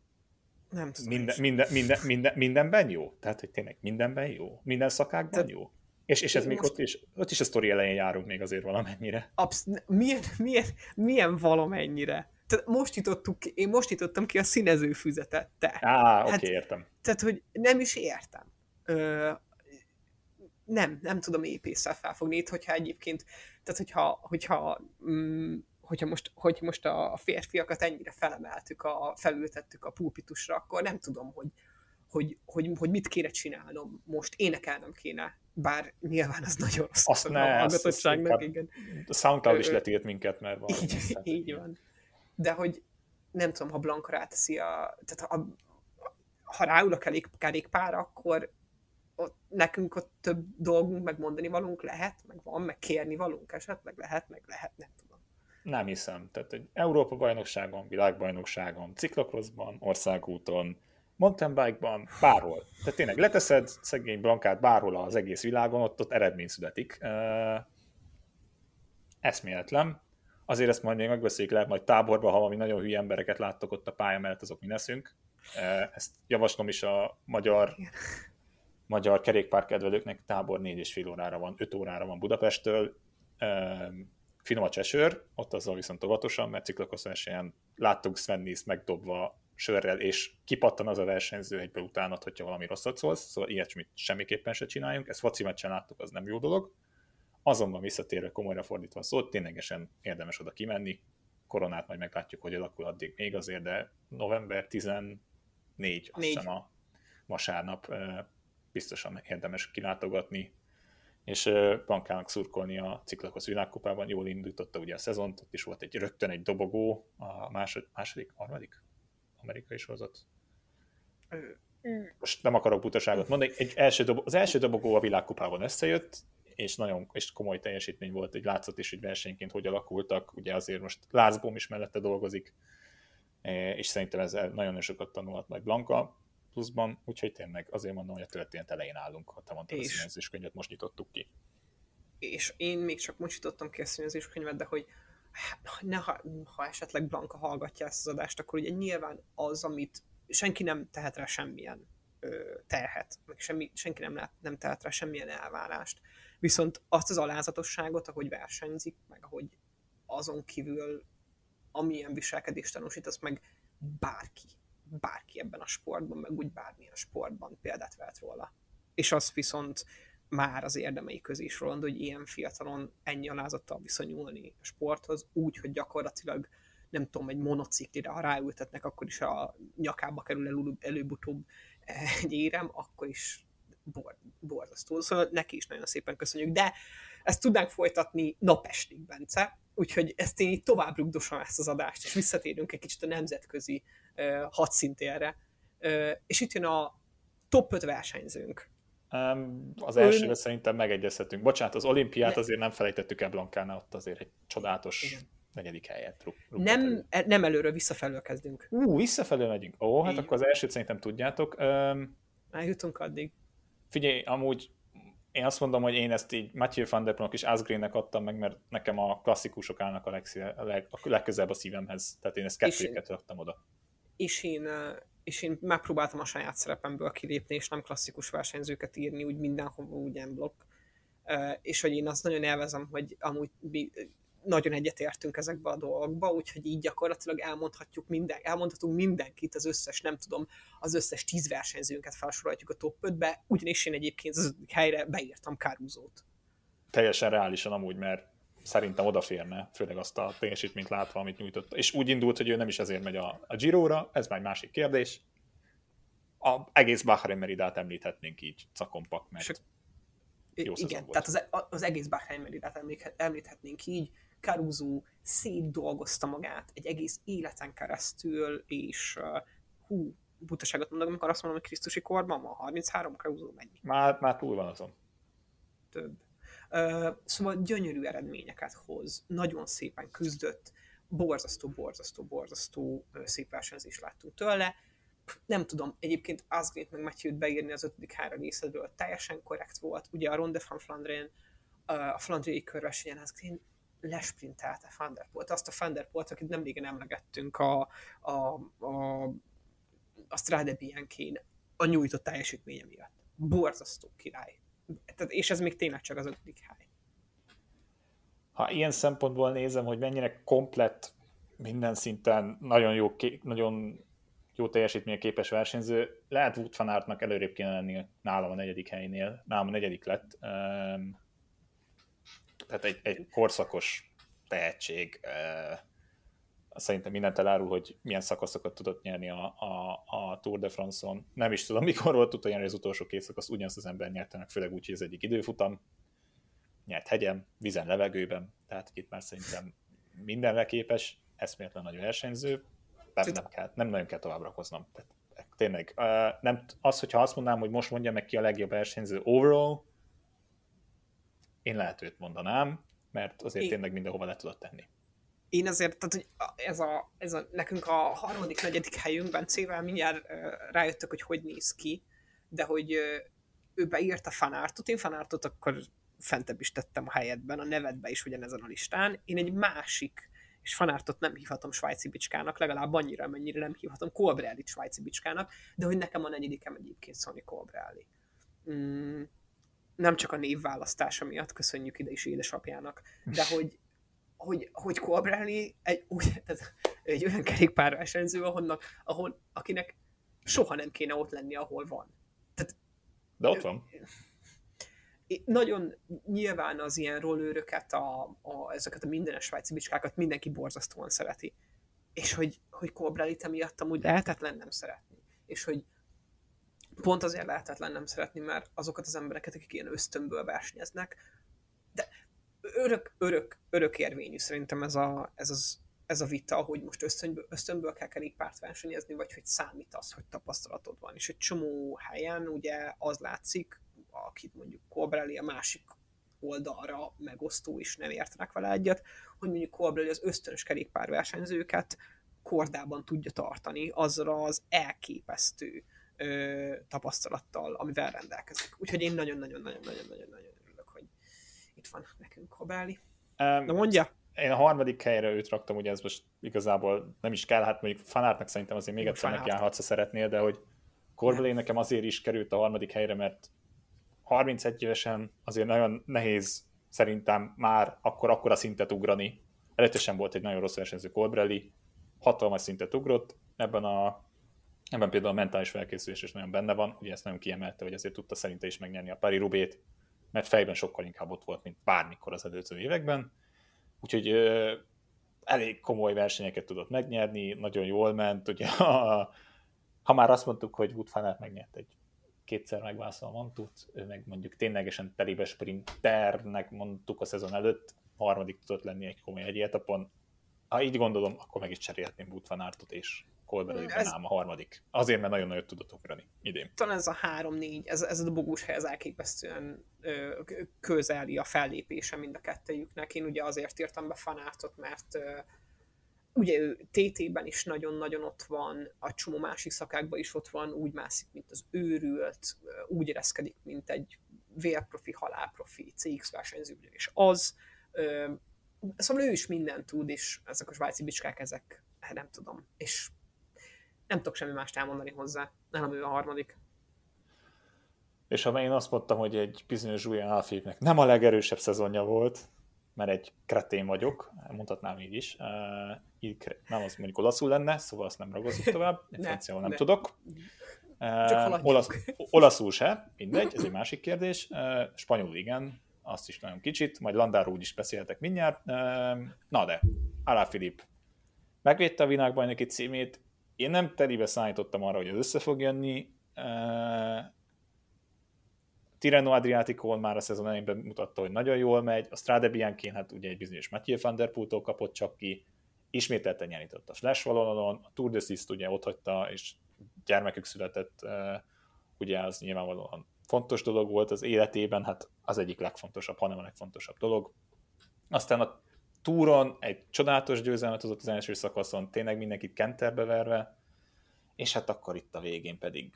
nem tudom minden, minden, minden, minden, mindenben jó? Tehát, hogy tényleg mindenben jó? Minden szakákban Te, jó? És, és ez még most... ott is, ott is a sztori elején járunk még azért valamennyire. Absz- milyen, milyen, milyen valamennyire? Tehát most jutottuk, én most jutottam ki a színező füzetet, te. Á, hát, oké, értem. Tehát, hogy nem is értem. Ö, nem, nem tudom épésszel felfogni itt, hogyha egyébként, tehát hogyha, hogyha mm, hogyha most, hogy most a férfiakat ennyire felemeltük, a, felültettük a pulpitusra, akkor nem tudom, hogy, hogy, hogy, hogy mit kéne csinálnom most. Énekelnem kéne, bár nyilván az nagyon rossz azt ne, a hallgatottságnak. Igen. A SoundCloud is letilt minket, mert van. Így, így van. De hogy nem tudom, ha Blanka ráteszi a... Tehát ha, ha ráül a kerékpára, akkor ott, nekünk ott több dolgunk, meg mondani valunk lehet, meg van, meg kérni valunk esetleg lehet, meg lehet, nem tudom. Nem hiszem. Tehát egy Európa bajnokságon, világbajnokságon, ciklokroszban, országúton, mountain bike-ban, bárhol. Tehát tényleg leteszed szegény Blankát bárhol az egész világon, ott, ott eredmény születik. Eszméletlen. Azért ezt majd még megbeszéljük, lehet majd táborba, ha valami nagyon hülye embereket láttok ott a pálya mellett, azok mi leszünk. Ezt javaslom is a magyar magyar kerékpárkedvelőknek tábor 4,5 órára van, 5 órára van Budapesttől, finom a csesőr, ott azzal viszont óvatosan, mert ciklokos versenyen láttuk Sven megdobva sörrel, és kipattan az a versenyző egyből utána, hogyha valami rosszat szólsz, szóval ilyesmit semmiképpen se csináljunk, ezt foci meccsen láttuk, az nem jó dolog. Azonban visszatérve komolyra fordítva szót, ténylegesen érdemes oda kimenni, koronát majd meglátjuk, hogy alakul addig még azért, de november 14, azt hiszem a vasárnap biztosan érdemes kilátogatni, és Bankának szurkolni a Ciklakos világkupában, jól indította ugye a szezont, ott is volt egy rögtön egy dobogó, a másod, második, harmadik amerikai sorozat. Most nem akarok butaságot mondani, egy első dobo, az első dobogó a világkupában összejött, és nagyon és komoly teljesítmény volt, egy látszott is, hogy versenyként hogy alakultak, ugye azért most Lászbóm is mellette dolgozik, és szerintem ezzel nagyon sokat tanulhat majd Blanka, pluszban, úgyhogy tényleg azért mondom, hogy a történet elején állunk, ha te mondtad és, a színezéskönyvet, most nyitottuk ki. És én még csak most nyitottam ki a színezéskönyvet, de hogy ne, ha, ha esetleg Blanka hallgatja ezt az adást, akkor ugye nyilván az, amit senki nem tehet rá semmilyen ö, terhet, meg semmi, senki nem, lát, nem tehet rá semmilyen elvárást. Viszont azt az alázatosságot, ahogy versenyzik, meg ahogy azon kívül amilyen viselkedést tanúsít, azt meg bárki bárki ebben a sportban, meg úgy bármilyen sportban példát vett róla. És az viszont már az érdemei közé is róla, hogy ilyen fiatalon ennyi alázattal viszonyulni a sporthoz, úgy, hogy gyakorlatilag nem tudom, egy monociklire, ha ráültetnek, akkor is a nyakába kerül elő, előbb-utóbb egy érem, akkor is bor, borzasztó. Szóval neki is nagyon szépen köszönjük. De ezt tudnánk folytatni napestig, Bence, úgyhogy ezt én így tovább rugdosom ezt az adást, és visszatérünk egy kicsit a nemzetközi hadszintérre. És itt jön a top 5 versenyzőnk. Az elsőre Ön... szerintem megegyezhetünk. Bocsánat, az olimpiát ne. azért nem felejtettük el Blancánál, ott azért egy csodálatos Igen. negyedik helyet. Nem, e, nem előről, visszafelől kezdünk. Ú, visszafelől megyünk. Ó, hát Így. akkor az elsőt szerintem tudjátok. Um, Eljutunk addig. Figyelj, amúgy én azt mondom, hogy én ezt így Matthew Van Der Pronk és Asgreennek adtam meg, mert nekem a klasszikusok állnak a, legszíve, a, leg, a legközelebb a szívemhez. Tehát én ezt kettőket raktam oda. És én, és én megpróbáltam a saját szerepemből kilépni, és nem klasszikus versenyzőket írni, úgy mindenhova úgy blokk. És hogy én azt nagyon élvezem, hogy amúgy nagyon egyetértünk ezekbe a dolgokba, úgyhogy így gyakorlatilag elmondhatjuk minden, elmondhatunk mindenkit, az összes, nem tudom, az összes tíz versenyzőnket felsorolhatjuk a top 5-be, ugyanis én egyébként az helyre beírtam Kárúzót. Teljesen reálisan amúgy, mert szerintem odaférne, főleg azt a teljesítményt látva, amit nyújtott. És úgy indult, hogy ő nem is ezért megy a, a Giro-ra, ez már egy másik kérdés. A egész Bahrain Meridát említhetnénk így, cakompak, mert jó igen, volt. tehát az, az egész Bahrain Meridát említhetnénk így, Caruso szétdolgozta magát egy egész életen keresztül, és uh, hú, butaságot mondok, amikor azt mondom, hogy Krisztusi korban van 33, Caruso mennyi? Már, már túl van azon. Több. Szóval gyönyörű eredményeket hoz, nagyon szépen küzdött, borzasztó, borzasztó, borzasztó szép versenyzést láttunk tőle. Nem tudom, egyébként Asgreen meg Matthew-t beírni az ötödik három részedről teljesen korrekt volt. Ugye a Ronde van Flandrén, a Flandriai körversenyen Asgreen lesprintelte Thunderbolt, azt a Thunderbolt, akit nem régen emlegettünk a, a, a, a Strade Bianchén a nyújtott teljesítménye miatt. Borzasztó király. És ez még tényleg csak az ötödik hely. Ha ilyen szempontból nézem, hogy mennyire komplett minden szinten nagyon jó, nagyon jó teljesítménye képes versenyző, lehet Wood van Aertnak előrébb kéne lenni nálam a negyedik helynél, nálam a negyedik lett. Tehát egy, egy korszakos tehetség. Szerintem mindent elárul, hogy milyen szakaszokat tudott nyerni a, a, a Tour de France-on. Nem is tudom, mikor volt nyerni az utolsó két szakasz, ugyanazt az ember nyerte meg, főleg úgy, hogy ez egyik időfutam. Nyert hegyen, vízen, levegőben, tehát itt már szerintem mindenre képes, eszméletlen nagy versenyző, nem, nem, kell, nem nagyon kell tovább rakoznom. Tehát, tényleg, nem, az, hogyha azt mondanám, hogy most mondja meg ki a legjobb versenyző overall, én lehet őt mondanám, mert azért én, tényleg mindenhova le tudod tenni. Én azért, tehát hogy ez a, ez a, nekünk a harmadik, negyedik helyünkben cével mindjárt rájöttök, hogy hogy néz ki, de hogy ő beírta fanártot, én fanártot akkor fentebb is tettem a helyedben, a nevedbe is ugyanezen a listán. Én egy másik, és fanártot nem hívhatom svájci bicskának, legalább annyira, amennyire nem hívhatom Colbrelli svájci bicskának, de hogy nekem a negyedikem egyébként Sonny Colbrelli. Mm, nem csak a névválasztása miatt, köszönjük ide is édesapjának, de hogy, hogy, hogy Colbrelli egy, úgy, tehát egy olyan kerékpárversenyző, ahonnak, ahol, akinek soha nem kéne ott lenni, ahol van. Tehát, de ott van. Nagyon nyilván az ilyen rollőröket, a, a, ezeket a mindenes svájci bicskákat mindenki borzasztóan szereti. És hogy, hogy Colbrelli-t emiatt amúgy lehetetlen nem szeretni. És hogy, pont azért lehetetlen nem szeretni, mert azokat az embereket, akik ilyen ösztönből versenyeznek, de örök, örök, örök érvényű szerintem ez a, ez az, ez a vita, hogy most ösztönből, ösztönből kell kerékpárt versenyezni, vagy hogy számít az, hogy tapasztalatod van. És egy csomó helyen ugye az látszik, akit mondjuk Colbrelli a másik oldalra megosztó is nem értenek vele egyet, hogy mondjuk Colbrelli az ösztönös kerékpárversenyzőket kordában tudja tartani azzal az elképesztő ö, tapasztalattal, amivel rendelkezik. Úgyhogy én nagyon-nagyon-nagyon-nagyon-nagyon itt van nekünk Kobáli. Um, Na mondja! Én a harmadik helyre őt raktam, ugye ez most igazából nem is kell, hát mondjuk fanártnak szerintem azért még egyszer nekiállhatsz, ha szeretnél, de hogy Corbelé nekem azért is került a harmadik helyre, mert 31 évesen azért nagyon nehéz szerintem már akkor akkora szintet ugrani. Előtte sem volt egy nagyon rossz versenyző Colbrelli, hatalmas szintet ugrott, ebben a Ebben például a mentális felkészülés is nagyon benne van, ugye ezt nagyon kiemelte, hogy azért tudta szerinte is megnyerni a Pari Rubét, mert fejben sokkal inkább ott volt, mint bármikor az előző években. Úgyhogy elég komoly versenyeket tudott megnyerni, nagyon jól ment. Ugye, ha, ha már azt mondtuk, hogy Wood Fanát megnyert egy kétszer megvászol a Mantut, ő meg mondjuk ténylegesen telébe sprinternek mondtuk a szezon előtt, harmadik tudott lenni egy komoly egy etapon. Ha így gondolom, akkor meg is cserélhetném Wood Fanártot, és Colbrelli ez... ám a harmadik. Azért, mert nagyon nagyot tudott ugrani idén. Talán ez a három-négy, ez, ez a bogós hely, ez elképesztően ö, közeli a fellépése mind a kettejüknek. Én ugye azért írtam be fanátot, mert ö, ugye ő TT-ben is nagyon-nagyon ott van, a csomó másik szakákban is ott van, úgy mászik, mint az őrült, úgy érezkedik, mint egy vérprofi, halálprofi, CX versenyző, és az. Ö, szóval ő is mindent tud, és ezek a svájci bicskák, ezek, hát nem tudom, és nem tudok semmi mást elmondani hozzá. Nem ő a harmadik. És ha én azt mondtam, hogy egy bizonyos Julian Alfépnek nem a legerősebb szezonja volt, mert egy kretén vagyok, mondhatnám így is, uh, nem az mondjuk olaszul lenne, szóval azt nem ragozunk tovább, franciául nem ne. tudok. Uh, olasz, olaszul se, mindegy, ez egy másik kérdés. Uh, spanyol igen, azt is nagyon kicsit, majd Landáról úgy is beszéltek mindjárt. Uh, na de, Alá Filip megvédte a világbajnoki címét, én nem telibe szállítottam arra, hogy ez össze fog jönni. Uh, Tireno Adriaticon már a szezon elején mutatta, hogy nagyon jól megy. A Strade Bianchi, hát ugye egy bizonyos Mathieu van der Poel kapott csak ki. Ismételten nyerított a Flash valóban, a Tour de Sist ugye ott hagyta, és gyermekük született, uh, ugye az nyilvánvalóan fontos dolog volt az életében, hát az egyik legfontosabb, hanem a legfontosabb dolog. Aztán a túron egy csodálatos győzelmet hozott az első szakaszon, tényleg mindenkit kenterbe verve, és hát akkor itt a végén pedig,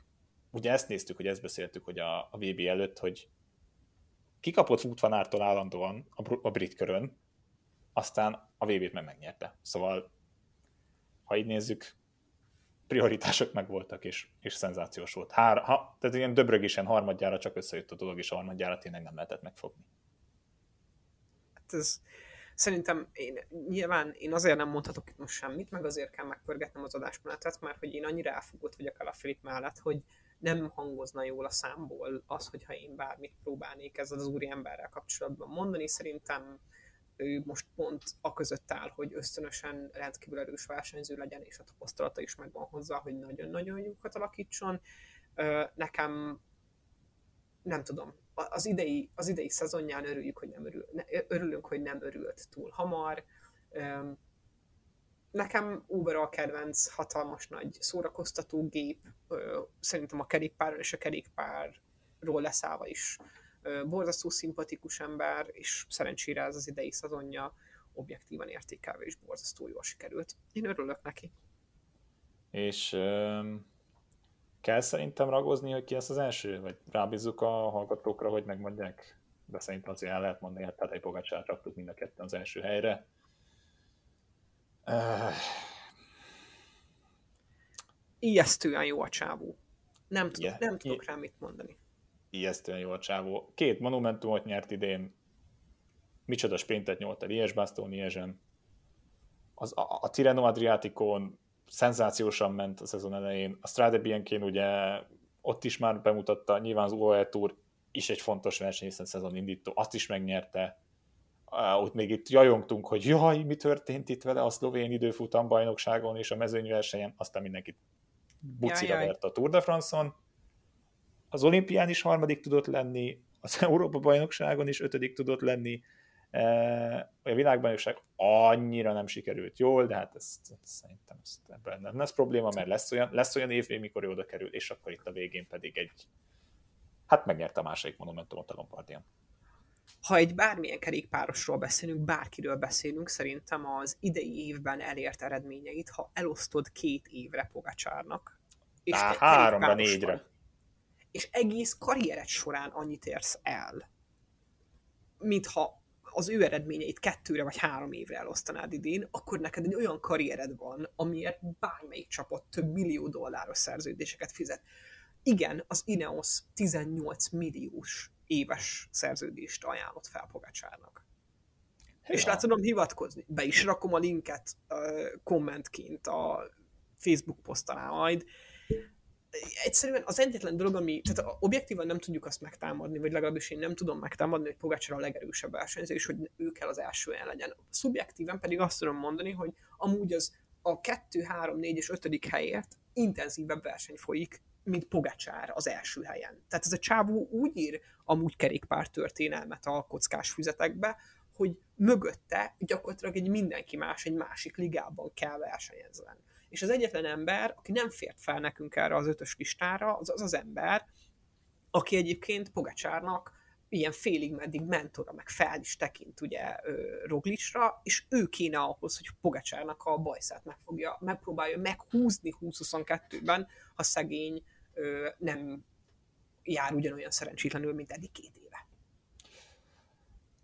ugye ezt néztük, hogy ezt beszéltük, hogy a, a VB előtt, hogy kikapott Futvanártól állandóan a, a brit körön, aztán a VB-t meg megnyerte. Szóval, ha így nézzük, prioritások meg voltak, és, és szenzációs volt. Hár, ha, tehát ilyen döbrögésen harmadjára csak összejött a dolog, és harmadjára tényleg nem lehetett megfogni. Hát ez, Szerintem én, nyilván én azért nem mondhatok itt most semmit, meg azért kell megpörgetnem az adásmenetet, mert hogy én annyira elfogott vagyok el a Filip mellett, hogy nem hangozna jól a számból az, hogyha én bármit próbálnék ezzel az úri emberrel kapcsolatban mondani. Szerintem ő most pont a között áll, hogy ösztönösen rendkívül erős versenyző legyen, és a tapasztalata is megvan hozzá, hogy nagyon-nagyon jókat alakítson. Nekem nem tudom, az idei, az idei szezonján örüljük, hogy nem örül, örülünk, hogy nem örült túl hamar. Nekem a kedvenc hatalmas nagy szórakoztató gép, szerintem a kerékpáron és a kerékpárról leszállva is borzasztó szimpatikus ember, és szerencsére ez az idei szezonja objektívan értékelve is borzasztó jól sikerült. Én örülök neki. És kell szerintem ragozni, hogy ki lesz az első? Vagy rábízzuk a hallgatókra, hogy megmondják? De szerintem azért el lehet mondani, hogy egy Pogacsát raktuk mind a ketten az első helyre. Uh... Ijesztően jó a csávó. Nem, tudok, yeah. nem tudok I... rá mit mondani. Ijesztően jó a csávó. Két monumentumot nyert idén. Micsoda sprintet nyomott a Liège-Bastogne Az, a, a Tireno Adriaticon szenzációsan ment a szezon elején. A Strade Bianchén ugye ott is már bemutatta, nyilván az UAE Tour is egy fontos verseny, hiszen szezon indító, azt is megnyerte. Ott még itt jajongtunk, hogy jaj, mi történt itt vele a szlovén időfutam bajnokságon és a mezőnyversenyen, aztán mindenkit bucira vert a Tour de France-on. Az olimpián is harmadik tudott lenni, az Európa bajnokságon is ötödik tudott lenni, a világbajnokság annyira nem sikerült jól, de hát ezt, ezt szerintem ezt, ebben nem lesz probléma, mert lesz olyan, lesz olyan év, mikor oda kerül, és akkor itt a végén pedig egy, hát megnyerte a második monumentumot a Lombardian. Ha egy bármilyen kerékpárosról beszélünk, bárkiről beszélünk, szerintem az idei évben elért eredményeit, ha elosztod két évre Pogacsárnak, és Á, háromra, négyre. És egész karriered során annyit érsz el, mintha az ő eredményeit kettőre vagy három évre elosztanád idén, akkor neked egy olyan karriered van, amiért bármelyik csapat több millió dolláros szerződéseket fizet. Igen, az Ineos 18 milliós éves szerződést ajánlott fel Pogacsárnak. Ja. És rá tudom hivatkozni. Be is rakom a linket uh, kommentként a Facebook posztalá majd egyszerűen az egyetlen dolog, ami, tehát objektívan nem tudjuk azt megtámadni, vagy legalábbis én nem tudom megtámadni, hogy Pogácsra a legerősebb versenyző, és hogy ő kell az első helyen legyen. Szubjektíven pedig azt tudom mondani, hogy amúgy az a 2, 3, 4 és 5. helyért intenzívebb verseny folyik, mint Pogacsár az első helyen. Tehát ez a csávó úgy ír amúgy kerékpár történelmet a kockás füzetekbe, hogy mögötte gyakorlatilag egy mindenki más egy másik ligában kell versenyezzen és az egyetlen ember, aki nem fért fel nekünk erre az ötös listára, az az, az ember, aki egyébként Pogacsárnak ilyen félig meddig mentora, meg fel is tekint ugye Roglicsra, és ő kéne ahhoz, hogy Pogacsárnak a bajszát megfogja, megpróbálja meghúzni 2022-ben, ha szegény ö, nem jár ugyanolyan szerencsétlenül, mint eddig két éve.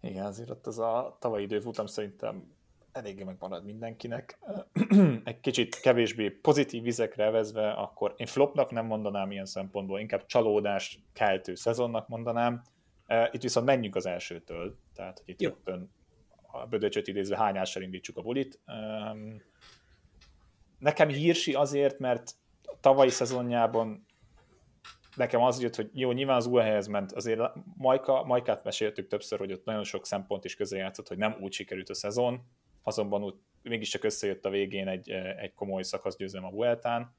Igen, azért ott az a tavalyi időfutam szerintem eléggé megmarad mindenkinek. Egy kicsit kevésbé pozitív vizekre vezve, akkor én flopnak nem mondanám ilyen szempontból, inkább csalódás keltő szezonnak mondanám. Itt viszont menjünk az elsőtől, tehát hogy itt rögtön a Bödöcsöt idézve hányással indítsuk a bulit. Nekem hírsi azért, mert a tavalyi szezonjában nekem az jött, hogy jó, nyilván az UEH-hez ment, azért Majka, Majkát meséltük többször, hogy ott nagyon sok szempont is közrejátszott, hogy nem úgy sikerült a szezon, azonban úgy mégiscsak összejött a végén egy, egy komoly szakaszgyőzelem a Vueltán.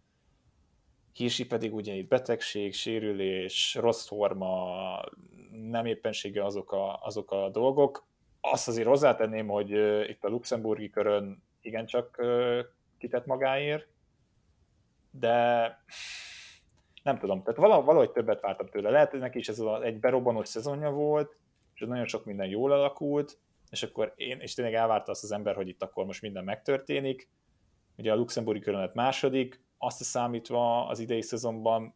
Hírsi pedig ugye itt betegség, sérülés, rossz forma, nem éppensége azok a, azok a dolgok. Azt azért hozzátenném, hogy itt a luxemburgi körön igencsak kitett magáért, de nem tudom, tehát valahogy többet vártam tőle. Lehet, hogy neki is ez egy berobbanós szezonja volt, és nagyon sok minden jól alakult, és akkor én, és tényleg elvárta azt az ember, hogy itt akkor most minden megtörténik. Ugye a luxemburgi körön lett második, azt számítva az idei szezonban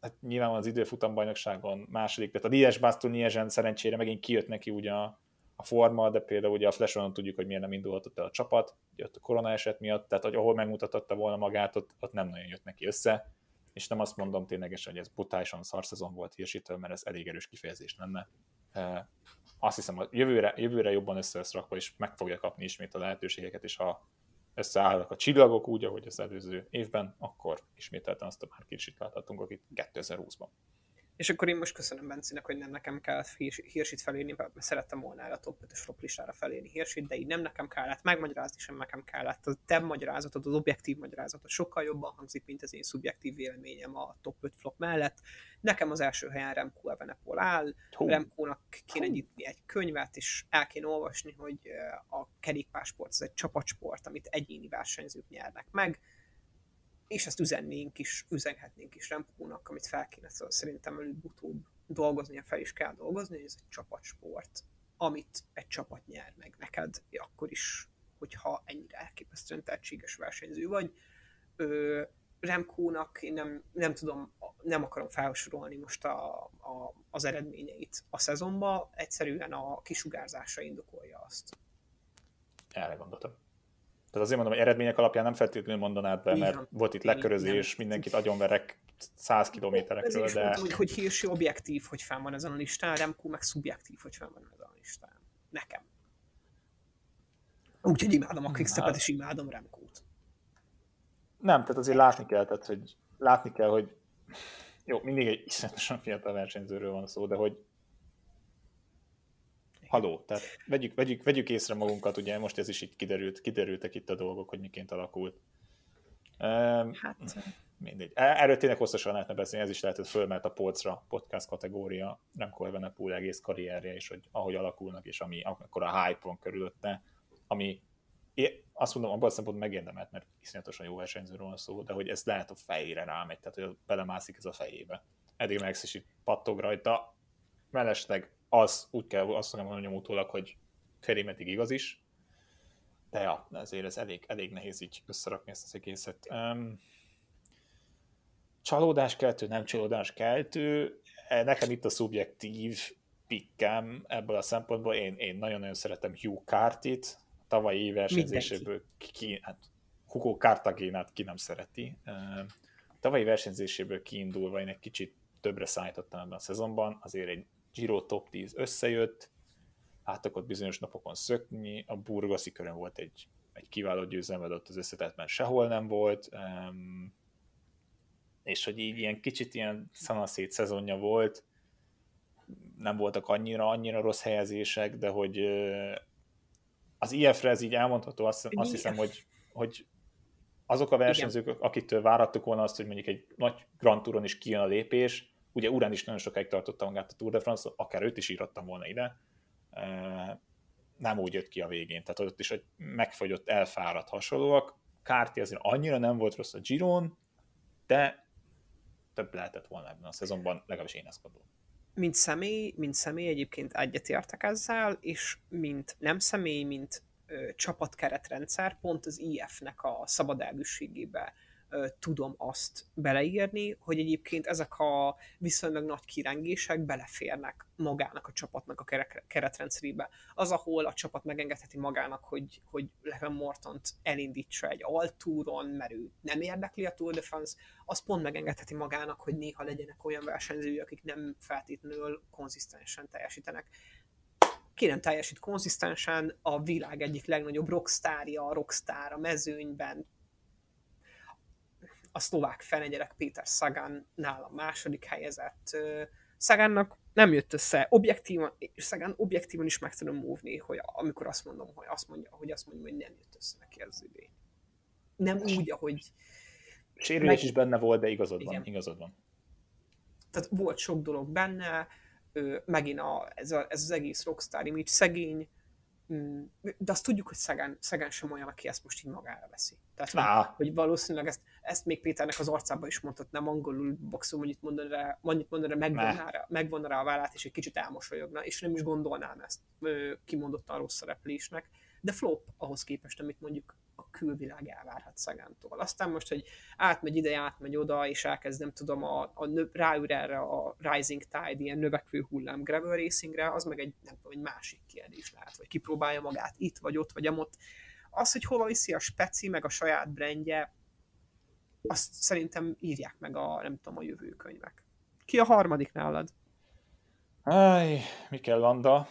hát nyilván az időfutam bajnokságon második, tehát a Lies Baston Liesen szerencsére megint kijött neki ugye a, a forma, de például ugye a Flash tudjuk, hogy miért nem indulhatott el a csapat, ugye ott a korona eset miatt, tehát hogy ahol megmutatotta volna magát, ott, ott nem nagyon jött neki össze, és nem azt mondom ténylegesen, hogy ez brutálisan szar szezon volt Hirsitől, mert ez elég erős kifejezés lenne. Azt hiszem, hogy jövőre, jövőre jobban össze lesz rakva, és meg fogja kapni ismét a lehetőségeket, és ha összeállnak a csillagok úgy, ahogy az előző évben, akkor ismételten azt a már kicsit láthatunk akit 2020-ban. És akkor én most köszönöm Bencinek, hogy nem nekem kellett hírsit felírni, mert szerettem volna erre a top 5-ös flop listára felírni hírsit, de így nem nekem kellett, megmagyarázni sem nekem kellett. A te magyarázatod, az objektív magyarázatod sokkal jobban hangzik, mint az én szubjektív véleményem a top 5 flop mellett. Nekem az első helyen Remco Evenepol áll, Hú. Remkónak kéne nyitni egy könyvet, és el kéne olvasni, hogy a kerékpásport az egy csapatsport, amit egyéni versenyzők nyernek meg, és ezt üzennénk is, üzenhetnénk is Remkónak, amit fel kéne szóval szerintem előbb-utóbb dolgozni, fel is kell dolgozni, hogy ez egy csapatsport, amit egy csapat nyer meg neked, akkor is, hogyha ennyire elképesztően tehetséges versenyző vagy. Ö, Remkónak én nem, nem tudom, nem akarom felsorolni most a, a, az eredményeit a szezonba, egyszerűen a kisugárzása indokolja azt. Erre gondoltam. Tehát azért mondom, hogy eredmények alapján nem feltétlenül mondanád be, mert Igen. volt itt lekörözés, mindenkit agyonverek 100 kilométerekről, de... Mondtam, hogy, hogy Hirsi objektív, hogy fenn van ezen a listán, Remco meg szubjektív, hogy fenn van ezen a listán. Nekem. Úgyhogy imádom a Quickstepet, és imádom Remkót. Nem, tehát azért látni kell, tehát, hogy látni kell, hogy jó, mindig egy iszonyatosan fiatal versenyzőről van szó, de hogy haló, tehát vegyük, vegyük, vegyük észre magunkat, ugye most ez is így kiderült, kiderültek itt a dolgok, hogy miként alakult. Hát... Mindegy. E, erről tényleg hosszasan lehetne beszélni, ez is lehet, hogy fölmelt a polcra podcast kategória, nem Evenepoel egész karrierje, és hogy ahogy alakulnak, és ami akkor a hype van körülötte, ami én azt mondom, abban a szempontból megérdemelt, mert iszonyatosan jó versenyzőről van szó, de hogy ez lehet a fejére rámegy, tehát hogy belemászik ez a fejébe. Eddig meg is pattog rajta, mellesleg az úgy kell azt mondjam utólag, hogy Ferimetig igaz is, de ja, ezért ez elég, elég nehéz így összerakni ezt az egészet. Um, csalódás keltő, nem csalódás keltő, e, nekem itt a szubjektív pikkem ebből a szempontból, én, én nagyon-nagyon szeretem Hugh Cartit, tavalyi versenyzéséből ki, hát Hugo Cartagénát ki nem szereti. Tavalyi versenyzéséből kiindulva én egy kicsit többre szállítottam ebben a szezonban, azért egy Giro top 10 összejött, láttak ott bizonyos napokon szökni, a burgaszi körön volt egy, egy kiváló győzelmed, ott az összetetben sehol nem volt, um, és hogy így ilyen kicsit ilyen szanaszét szezonja volt, nem voltak annyira, annyira rossz helyezések, de hogy az IF-re ez így elmondható, azt, azt hiszem, hogy, hogy azok a versenyzők, Igen. akiktől várattuk volna azt, hogy mondjuk egy nagy Grand Touron is kijön a lépés, ugye Urán is nagyon sokáig tartotta magát a Tour de France, akár őt is írottam volna ide, nem úgy jött ki a végén, tehát ott is egy megfagyott, elfáradt hasonlóak, Kárti azért annyira nem volt rossz a Giron, de több lehetett volna ebben a szezonban, legalábbis én ezt gondolom. Mint személy, mint személy egyébként egyetértek ezzel, és mint nem személy, mint ö, csapatkeretrendszer, pont az IF-nek a szabad elgűségébe tudom azt beleírni, hogy egyébként ezek a viszonylag nagy kirengések beleférnek magának a csapatnak a keretrendszerébe. Az, ahol a csapat megengedheti magának, hogy, hogy Levin Mortont elindítsa egy altúron, mert ő nem érdekli a Tour de France, az pont megengedheti magának, hogy néha legyenek olyan versenyzői, akik nem feltétlenül konzisztensen teljesítenek ki nem teljesít konzisztensen, a világ egyik legnagyobb rockstárja, a rockstar a mezőnyben a szlovák fenegyerek Péter Szagán nála második helyezett. Szagánnak nem jött össze. Objektívan, és Szagán objektívan is meg tudom múvni, hogy amikor azt mondom, hogy azt mondja, hogy azt mondja, hogy nem jött össze neki az idő. Nem úgy, ahogy... Sérülés meg... is benne volt, de igazad van. Igazad van. Tehát volt sok dolog benne, megint a, ez, a, ez az egész rockstar image szegény, de azt tudjuk, hogy Szegán, Szegán sem olyan, aki ezt most így magára veszi. Tehát, hogy, hogy valószínűleg ezt, ezt még Péternek az arcába is mondhat, nem angolul boxol, mondjuk mondani rá, mondjuk mondani rá, megvonna rá, megvonna rá a vállát, és egy kicsit elmosolyogna, és nem is gondolnám ezt kimondottan rossz szereplésnek. De flop ahhoz képest, amit mondjuk külvilág elvárhat Szagántól. Aztán most, hogy átmegy ide, átmegy oda, és elkezd, nem tudom, a, a nö, ráül erre a Rising Tide, ilyen növekvő hullám gravel racingre, az meg egy, nem tudom, egy másik kérdés lehet, vagy kipróbálja magát itt, vagy ott, vagy amott. Az, hogy hova viszi a speci, meg a saját brandje, azt szerintem írják meg a, nem tudom, a jövőkönyvek. Ki a harmadik nálad? Áj, Mikel Landa,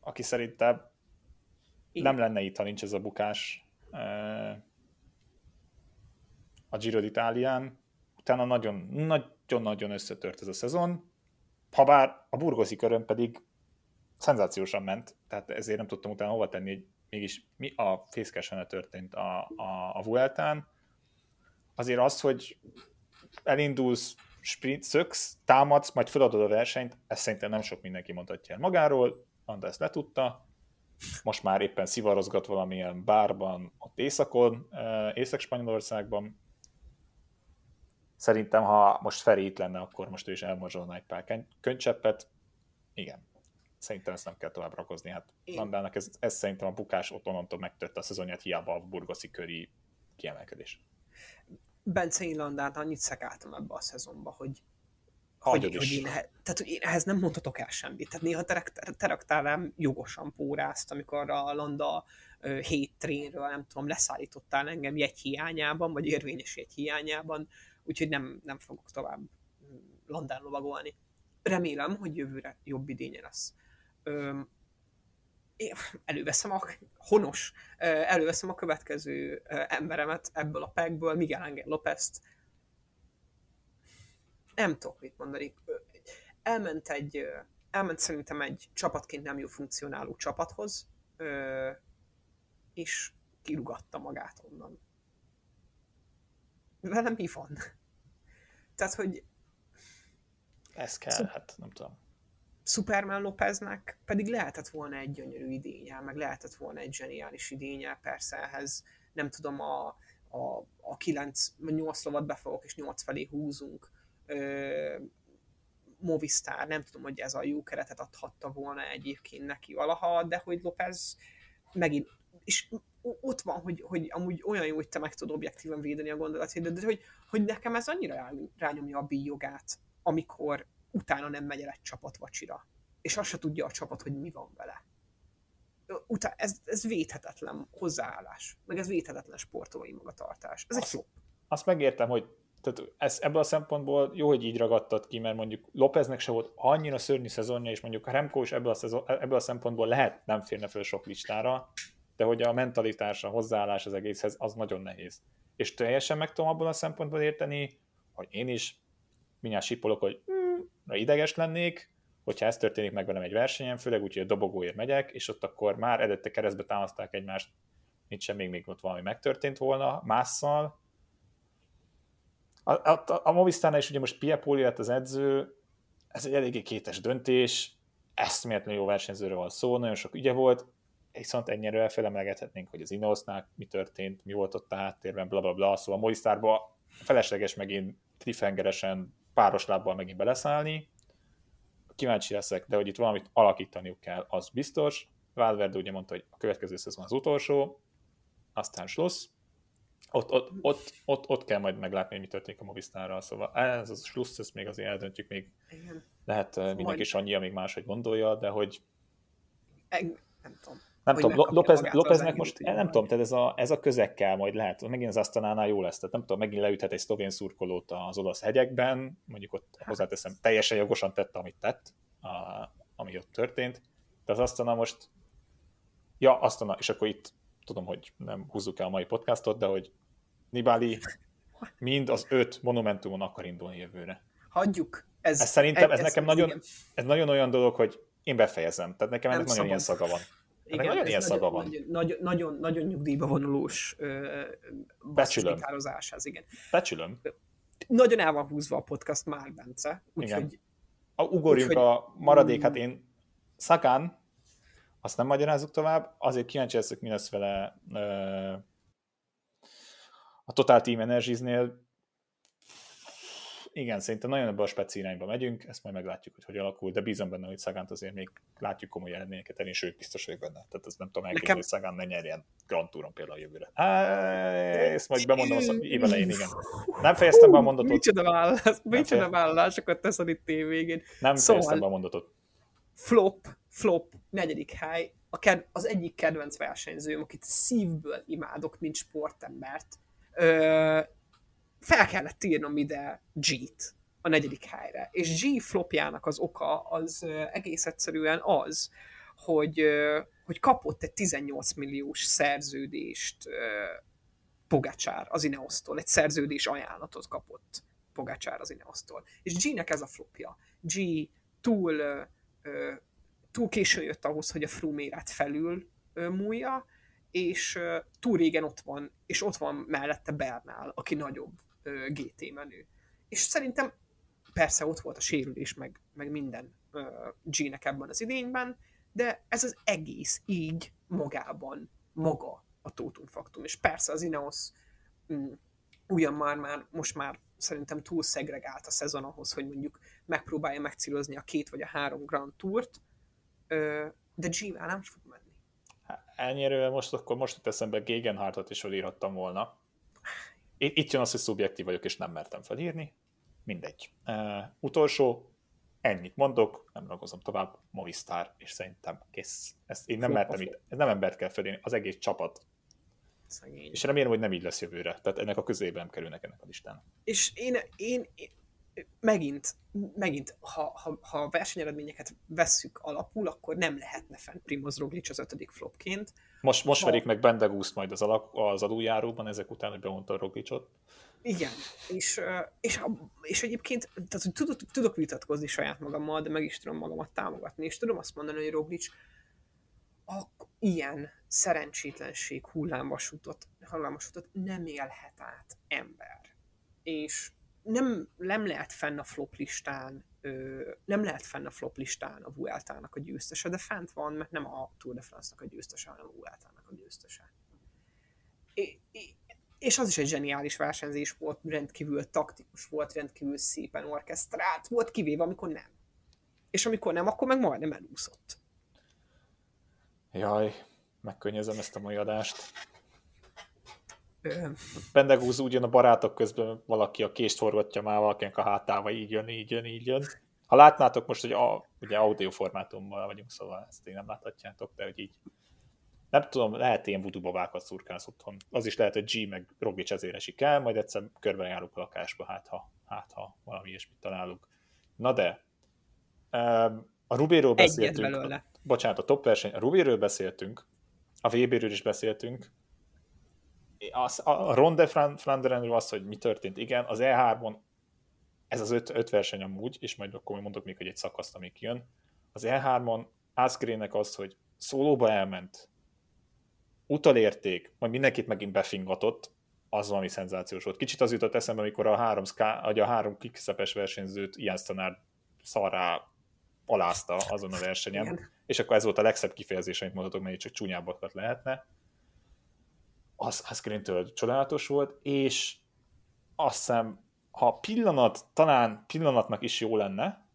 aki szerintem igen. Nem lenne itt, ha nincs ez a bukás a Giro d'Italián. Utána nagyon-nagyon összetört ez a szezon, habár a burgoszi körön pedig szenzációsan ment, tehát ezért nem tudtam utána hova tenni, hogy mégis mi a fészkesen történt a, a, a Vueltán. Azért az, hogy elindulsz, sprint, szöksz, támadsz, majd feladod a versenyt, ezt szerintem nem sok mindenki mondhatja el magáról, Anda ezt letudta, most már éppen szivarozgat valamilyen bárban ott északon, Észak-Spanyolországban. Szerintem, ha most Feri itt lenne, akkor most ő is elmorzsolna egy pár könycseppet. Igen. Szerintem ezt nem kell tovább rakozni. Hát Landának ez, ez szerintem a bukás otthonantól megtört a szezonját, hiába a burgoszi köri kiemelkedés. Bence Landát annyit szekáltam ebbe a szezonba, hogy hogy, hogy én, tehát, én ehhez nem mondhatok el semmit. Tehát néha teraktálám jogosan pórázt, amikor a Landa hét trénről, nem tudom, leszállítottál engem jegy hiányában, vagy érvényes jegy hiányában, úgyhogy nem, nem fogok tovább Landán lovagolni. Remélem, hogy jövőre jobb idénye lesz. Öm, előveszem a honos, előveszem a következő emberemet ebből a packből, Miguel Ángel López-t, nem tudok mit mondani. Elment egy, elment szerintem egy csapatként nem jó funkcionáló csapathoz, és kirugatta magát onnan. Velem mi van? Tehát, hogy ez kell, Szup- hát nem tudom. Superman Lopeznek pedig lehetett volna egy gyönyörű idénye, meg lehetett volna egy zseniális idénye, persze ehhez nem tudom, a, a, a 9, 8 lovat befogok és 8 felé húzunk, Movistar, nem tudom, hogy ez a jó keretet adhatta volna egyébként neki valaha, de hogy López megint, és ott van, hogy, hogy amúgy olyan jó, hogy te meg tudod objektíven védeni a gondolatét, de, de hogy, hogy nekem ez annyira rányomja a bíjogát, amikor utána nem megy el egy csapat vacsira, és azt se tudja a csapat, hogy mi van vele. Utána, ez, ez védhetetlen hozzáállás, meg ez védhetetlen sportolói magatartás. Ez azt, egy flop. Azt megértem, hogy tehát ez, ebből a szempontból jó, hogy így ragadtad ki, mert mondjuk Lópeznek se volt annyira szörnyű szezonja, és mondjuk Remco is ebből a, szezon, ebből a szempontból lehet nem férne föl sok listára, de hogy a mentalitás, a hozzáállás az egészhez, az nagyon nehéz. És teljesen meg tudom abból a szempontból érteni, hogy én is mindjárt sipolok, hogy mm, ideges lennék, hogyha ez történik meg velem egy versenyen, főleg úgy, hogy a dobogóért megyek, és ott akkor már előtte keresztbe támaszták egymást, mit sem még, még ott valami megtörtént volna másszal, a, a, a Movistarnál is ugye most Piepoli lett az edző, ez egy eléggé kétes döntés, eszméletlenül jó versenyzőről van szó, nagyon sok ügye volt, viszont ennyire felemlegethetnénk, hogy az Ineosnál mi történt, mi volt ott a háttérben, bla bla bla, szóval Movistarba felesleges megint cliffhangeresen páros lábbal megint beleszállni, kíváncsi leszek, de hogy itt valamit alakítaniuk kell, az biztos. Valverde ugye mondta, hogy a következő szezon az utolsó, aztán Schluss. Ott, ott, ott, ott, ott kell majd meglátni, hogy mi történik a Movistarral, szóval ez a Schluss, ezt még azért eldöntjük, még Igen. lehet eh, mindenki is annyi, amíg máshogy gondolja, de hogy nem tudom. Nem tudom, Lopez, Lopeznek most, nem tudom, tehát ez a, ez a közekkel majd lehet, megint az Asztanánál jó lesz, tehát nem tudom, megint leüthet egy szlovén szurkolót az olasz hegyekben, mondjuk ott hát. hozzáteszem, teljesen jogosan tette, amit tett, a, ami ott történt, de az Asztana most, ja, Asztana, és akkor itt tudom, hogy nem húzzuk el a mai podcastot, de hogy Nibali mind az öt monumentumon akar indulni jövőre. Hagyjuk. Ez, ez szerintem, ez, ez nekem ez nagyon, ez nagyon olyan dolog, hogy én befejezem. Tehát nekem ennek nagyon ilyen szaga van. Igen, nagyon ilyen szaga van. Nagyon, nagyon, nagyon nyugdíjba vonulós Becsülöm. ez igen. Becsülöm. Nagyon el van húzva a podcast már, Bence. Úgyhogy... A, ugorjunk úgy, a maradék, hát én Szakán, azt nem magyarázzuk tovább, azért kíváncsi leszek, mi lesz vele a Total Team Energies-nél, igen, szerintem nagyon ebbe a speci irányba megyünk, ezt majd meglátjuk, hogy hogy alakul, de bízom benne, hogy Szagánt azért még látjuk komoly eredményeket elni, sőt, biztos vagyok benne. Tehát ez nem tudom elképzelni, hogy Szagán ne nyerjen Grand Touron például a jövőre. ezt majd bemondom az év elején, igen. Nem fejeztem be a mondatot. Micsoda vállás, micsoda vállalásokat teszed itt tévégén. Nem szóval... fejeztem be a mondatot. Flop, flop, negyedik hely, a ked- az egyik kedvenc versenyzőm, akit szívből imádok, mint sportembert. Ö, fel kellett írnom ide G-t a negyedik helyre. És G flopjának az oka az egész egyszerűen az, hogy, hogy kapott egy 18 milliós szerződést Pogacsár az Ineosztól, egy szerződés ajánlatot kapott Pogacsár az Ineosztól. És G-nek ez a flopja. G túl, túl későn jött ahhoz, hogy a Froome felül múlja, és túl régen ott van, és ott van mellette Bernál, aki nagyobb GT menü. És szerintem persze ott volt a sérülés, meg, meg minden G-nek ebben az idényben, de ez az egész így magában maga a Totum Faktum. És persze az Ineos mm, ugyan már, már most már szerintem túl szegregált a szezon ahhoz, hogy mondjuk megpróbálja megcélozni a két vagy a három Grand Tourt, de G-vel nem fog Ennyire most akkor most itt eszembe Gegenhartot is felírhattam volna, itt jön az, hogy szubjektív vagyok, és nem mertem felírni. Mindegy. Uh, utolsó, ennyit mondok, nem ragozom tovább, Movistar, és szerintem kész. Ezt én nem mertem itt, ez nem embert kell felírni, az egész csapat. Szegény. És remélem, hogy nem így lesz jövőre. Tehát ennek a közében kerülnek ennek a listán. És én, én, én megint, megint ha, ha, ha a versenyeredményeket vesszük alapul, akkor nem lehetne fent Primoz Roglic az ötödik flopként. Most, most ha... verik meg Bendegúzt majd az, alak, az adójáróban ezek után, hogy bemondta a Roglicot. Igen, és, és, és egyébként tehát, tudok, tudok vitatkozni saját magammal, de meg is tudom magamat támogatni, és tudom azt mondani, hogy Roglic a, ilyen szerencsétlenség hullámvasútot, hullámvasútot nem élhet át ember. És nem, nem lehet fenn a flop listán, ö, nem lehet fenn a flop listán a Vuelta-nak a győztese, de fent van, mert nem a Tour de France-nak a győztese, hanem a Vuelta-nak a győztese. És az is egy zseniális versenyzés volt, rendkívül taktikus volt, rendkívül szépen orkesztrált volt, kivéve amikor nem. És amikor nem, akkor meg majdnem elúszott. Jaj, megkönnyezem ezt a mai adást. Pendegúz úgy jön a barátok közben, valaki a kést forgatja már valakinek a hátába, így jön, így jön, így jön. Ha látnátok most, hogy a, ugye audio formátummal vagyunk, szóval ezt én nem láthatjátok, de hogy így nem tudom, lehet ilyen voodoo babákat szurkálsz otthon. Az is lehet, hogy G meg Roglic ezért esik el, majd egyszer körben járunk a lakásba, hát ha, hát ha valami ilyesmit találunk. Na de, a Rubéről beszéltünk, a, bocsánat, a top verseny, a Rubéről beszéltünk, a VB-ről is beszéltünk, az, a Ronde Flanderenről az, hogy mi történt, igen, az E3-on ez az öt, öt verseny amúgy, és majd akkor mondok még, hogy egy szakaszt, ami jön. Az E3-on Asgreennek az, hogy szólóba elment, utalérték, majd mindenkit megint befingatott, az valami szenzációs volt. Kicsit az jutott eszembe, amikor a három, ska, a három kikszepes versenyzőt ilyen sztanár szarrá alázta azon a versenyen, Igen. és akkor ez volt a legszebb kifejezés, amit mondhatok, mert csak csúnyábbakat lehetne. Az, az Grintől csodálatos volt, és azt hiszem, ha pillanat, talán pillanatnak is jó lenne,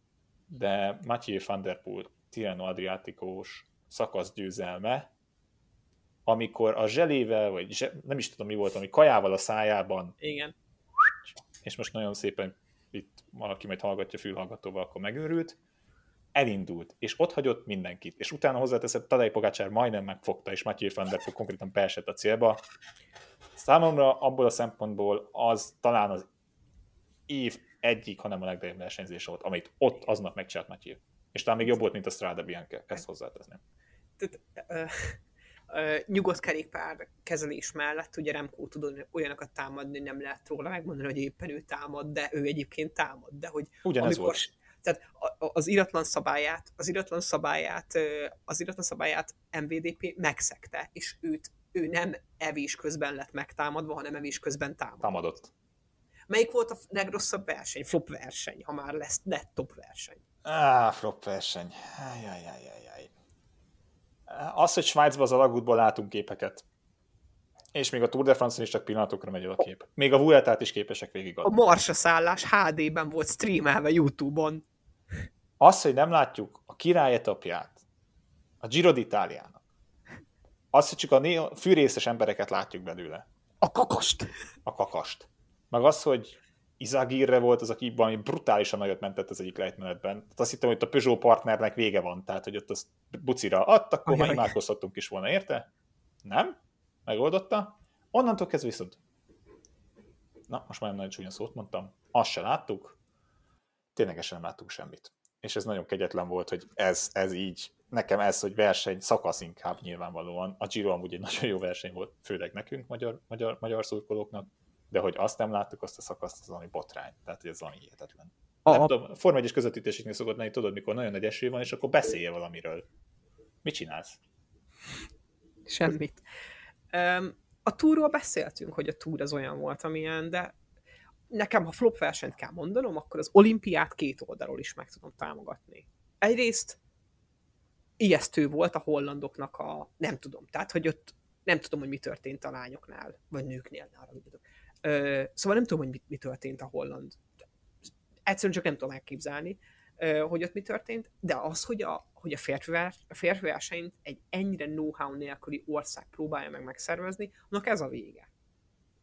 de Mathieu van der Poel Tirreno Adriatikós szakasz győzelme, amikor a zselével, vagy zse, nem is tudom mi volt, ami kajával a szájában. Igen. És most nagyon szépen itt valaki majd hallgatja fülhallgatóval, akkor megőrült, elindult, és ott hagyott mindenkit, és utána hozzáteszed, Tadej Pogácsár majdnem megfogta, és Mathieu van der Poel konkrétan beesett a célba. Számomra abból a szempontból az talán az év egyik, hanem a legnagyobb versenyzés volt, amit ott aznap megcsinált Mathieu. És talán még jobb volt, mint a Strada Bianca, ezt uh, nyugodt kerékpár kezelés mellett ugye Remco tud olyanokat támadni, nem lehet róla megmondani, hogy éppen ő támad, de ő egyébként támad, de hogy Ugyanez amikor, volt. Tehát az iratlan szabályát, az iratlan szabályát, az iratlan szabályát MVDP megszegte, és őt, ő nem evés közben lett megtámadva, hanem evés közben támadott. Támadott. Melyik volt a legrosszabb verseny? Flop verseny, ha már lesz lett top verseny. Á, flop verseny. Ajajajajaj. Az, hogy Svájcban az alagútból látunk képeket, és még a Tour de France-on is csak pillanatokra megy a kép. Még a Vueltát is képesek végig A Marsa szállás HD-ben volt streamelve YouTube-on. Az, hogy nem látjuk a király etapját, a Giro d'Italiának, az, hogy csak a néha fűrészes embereket látjuk belőle. A kakast. A kakast. Meg az, hogy Izagirre volt az, aki valami brutálisan nagyot mentett az egyik lejtmenetben. Tehát azt hittem, hogy a Peugeot partnernek vége van, tehát hogy ott az bucira adt, akkor Ajaj. már imádkozhattunk is volna, érte? Nem? Megoldotta. Onnantól kezdve viszont na, most már nagyon csúnya szót mondtam, azt se láttuk, ténylegesen nem láttuk semmit. És ez nagyon kegyetlen volt, hogy ez, ez így, nekem ez, hogy verseny, szakasz inkább nyilvánvalóan. A Giro amúgy egy nagyon jó verseny volt, főleg nekünk, magyar, magyar, magyar szurkolóknak, de hogy azt nem láttuk, azt a szakaszt, az valami botrány. Tehát, hogy ez valami hihetetlen. A, nem a... tudom, Forma 1 közvetítéseknél szokott lenni, tudod, mikor nagyon nagy eső van, és akkor beszélje valamiről. Mit csinálsz? Semmit. Um, a túról beszéltünk, hogy a túr az olyan volt, amilyen, de nekem, ha flop versenyt kell mondanom, akkor az olimpiát két oldalról is meg tudom támogatni. Egyrészt ijesztő volt a hollandoknak a, nem tudom, tehát, hogy ott nem tudom, hogy mi történt a lányoknál, vagy nőknél, arra Ö, szóval nem tudom, hogy mi, mi történt a holland. Egyszerűen csak nem tudom elképzelni, ö, hogy ott mi történt, de az, hogy a, hogy a férfi versenyt egy ennyire know-how nélküli ország próbálja meg megszervezni, annak ez a vége.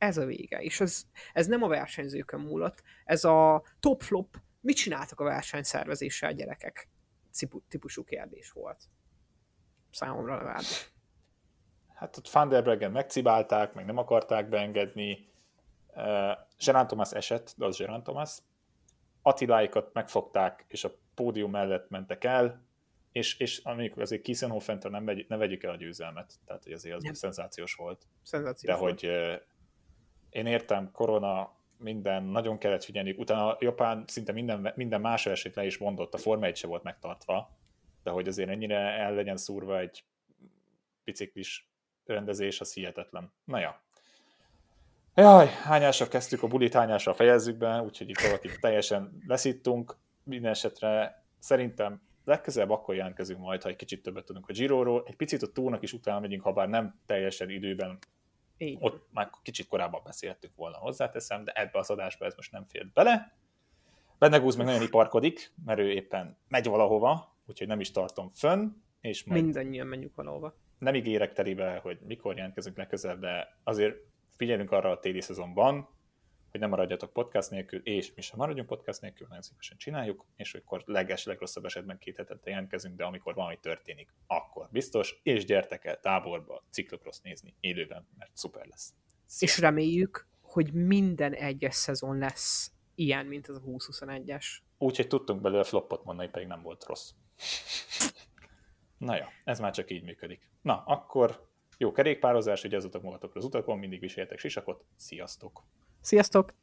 Ez a vége. És ez, ez nem a versenyzőkön múlott, ez a top-flop, mit csináltak a versenyszervezéssel a gyerekek típusú kérdés volt. Számomra legalábbis. Hát ott Van der Breggen megcibálták, meg nem akarták beengedni, Uh, Gerán Thomas esett, de az Gerán Thomas. Attiláikat megfogták, és a pódium mellett mentek el, és, és amikor azért Kissenhofen-től nem vegy, ne vegyük el a győzelmet, tehát hogy azért az nem. szenzációs volt. Szenzációs de volt. hogy én értem, korona, minden, nagyon kellett figyelni, utána Japán szinte minden, minden más versenyt le is mondott, a Forma 1 se volt megtartva, de hogy azért ennyire el legyen szúrva egy biciklis rendezés, az hihetetlen. Na ja, Jaj, hányásra kezdtük a bulit, hányásra fejezzük be, úgyhogy itt valaki teljesen leszittunk. Minden esetre szerintem legközelebb akkor jelentkezünk majd, ha egy kicsit többet tudunk a Giroról. Egy picit a túlnak is utána megyünk, ha bár nem teljesen időben. Így. Ott már kicsit korábban beszéltük volna, hozzáteszem, de ebbe az adásba ez most nem fér bele. Benegúz meg nagyon iparkodik, mert ő éppen megy valahova, úgyhogy nem is tartom fönn. És majd Mindannyian menjünk valahova. Nem ígérek terébe, hogy mikor jelentkezünk legközelebb, de azért figyelünk arra a téli szezonban, hogy nem maradjatok podcast nélkül, és mi sem maradjunk podcast nélkül, nagyon szívesen csináljuk, és akkor leges, legrosszabb esetben két hetente jelentkezünk, de amikor valami történik, akkor biztos, és gyertek el táborba ciklokrosz nézni élőben, mert szuper lesz. Sziasztok. És reméljük, hogy minden egyes szezon lesz ilyen, mint az a 2021-es. Úgyhogy tudtunk belőle floppot mondani, pedig nem volt rossz. Na ja, ez már csak így működik. Na, akkor jó kerékpározás, vigyázzatok magatokra az utakon, mindig viseljetek sisakot, sziasztok! Sziasztok!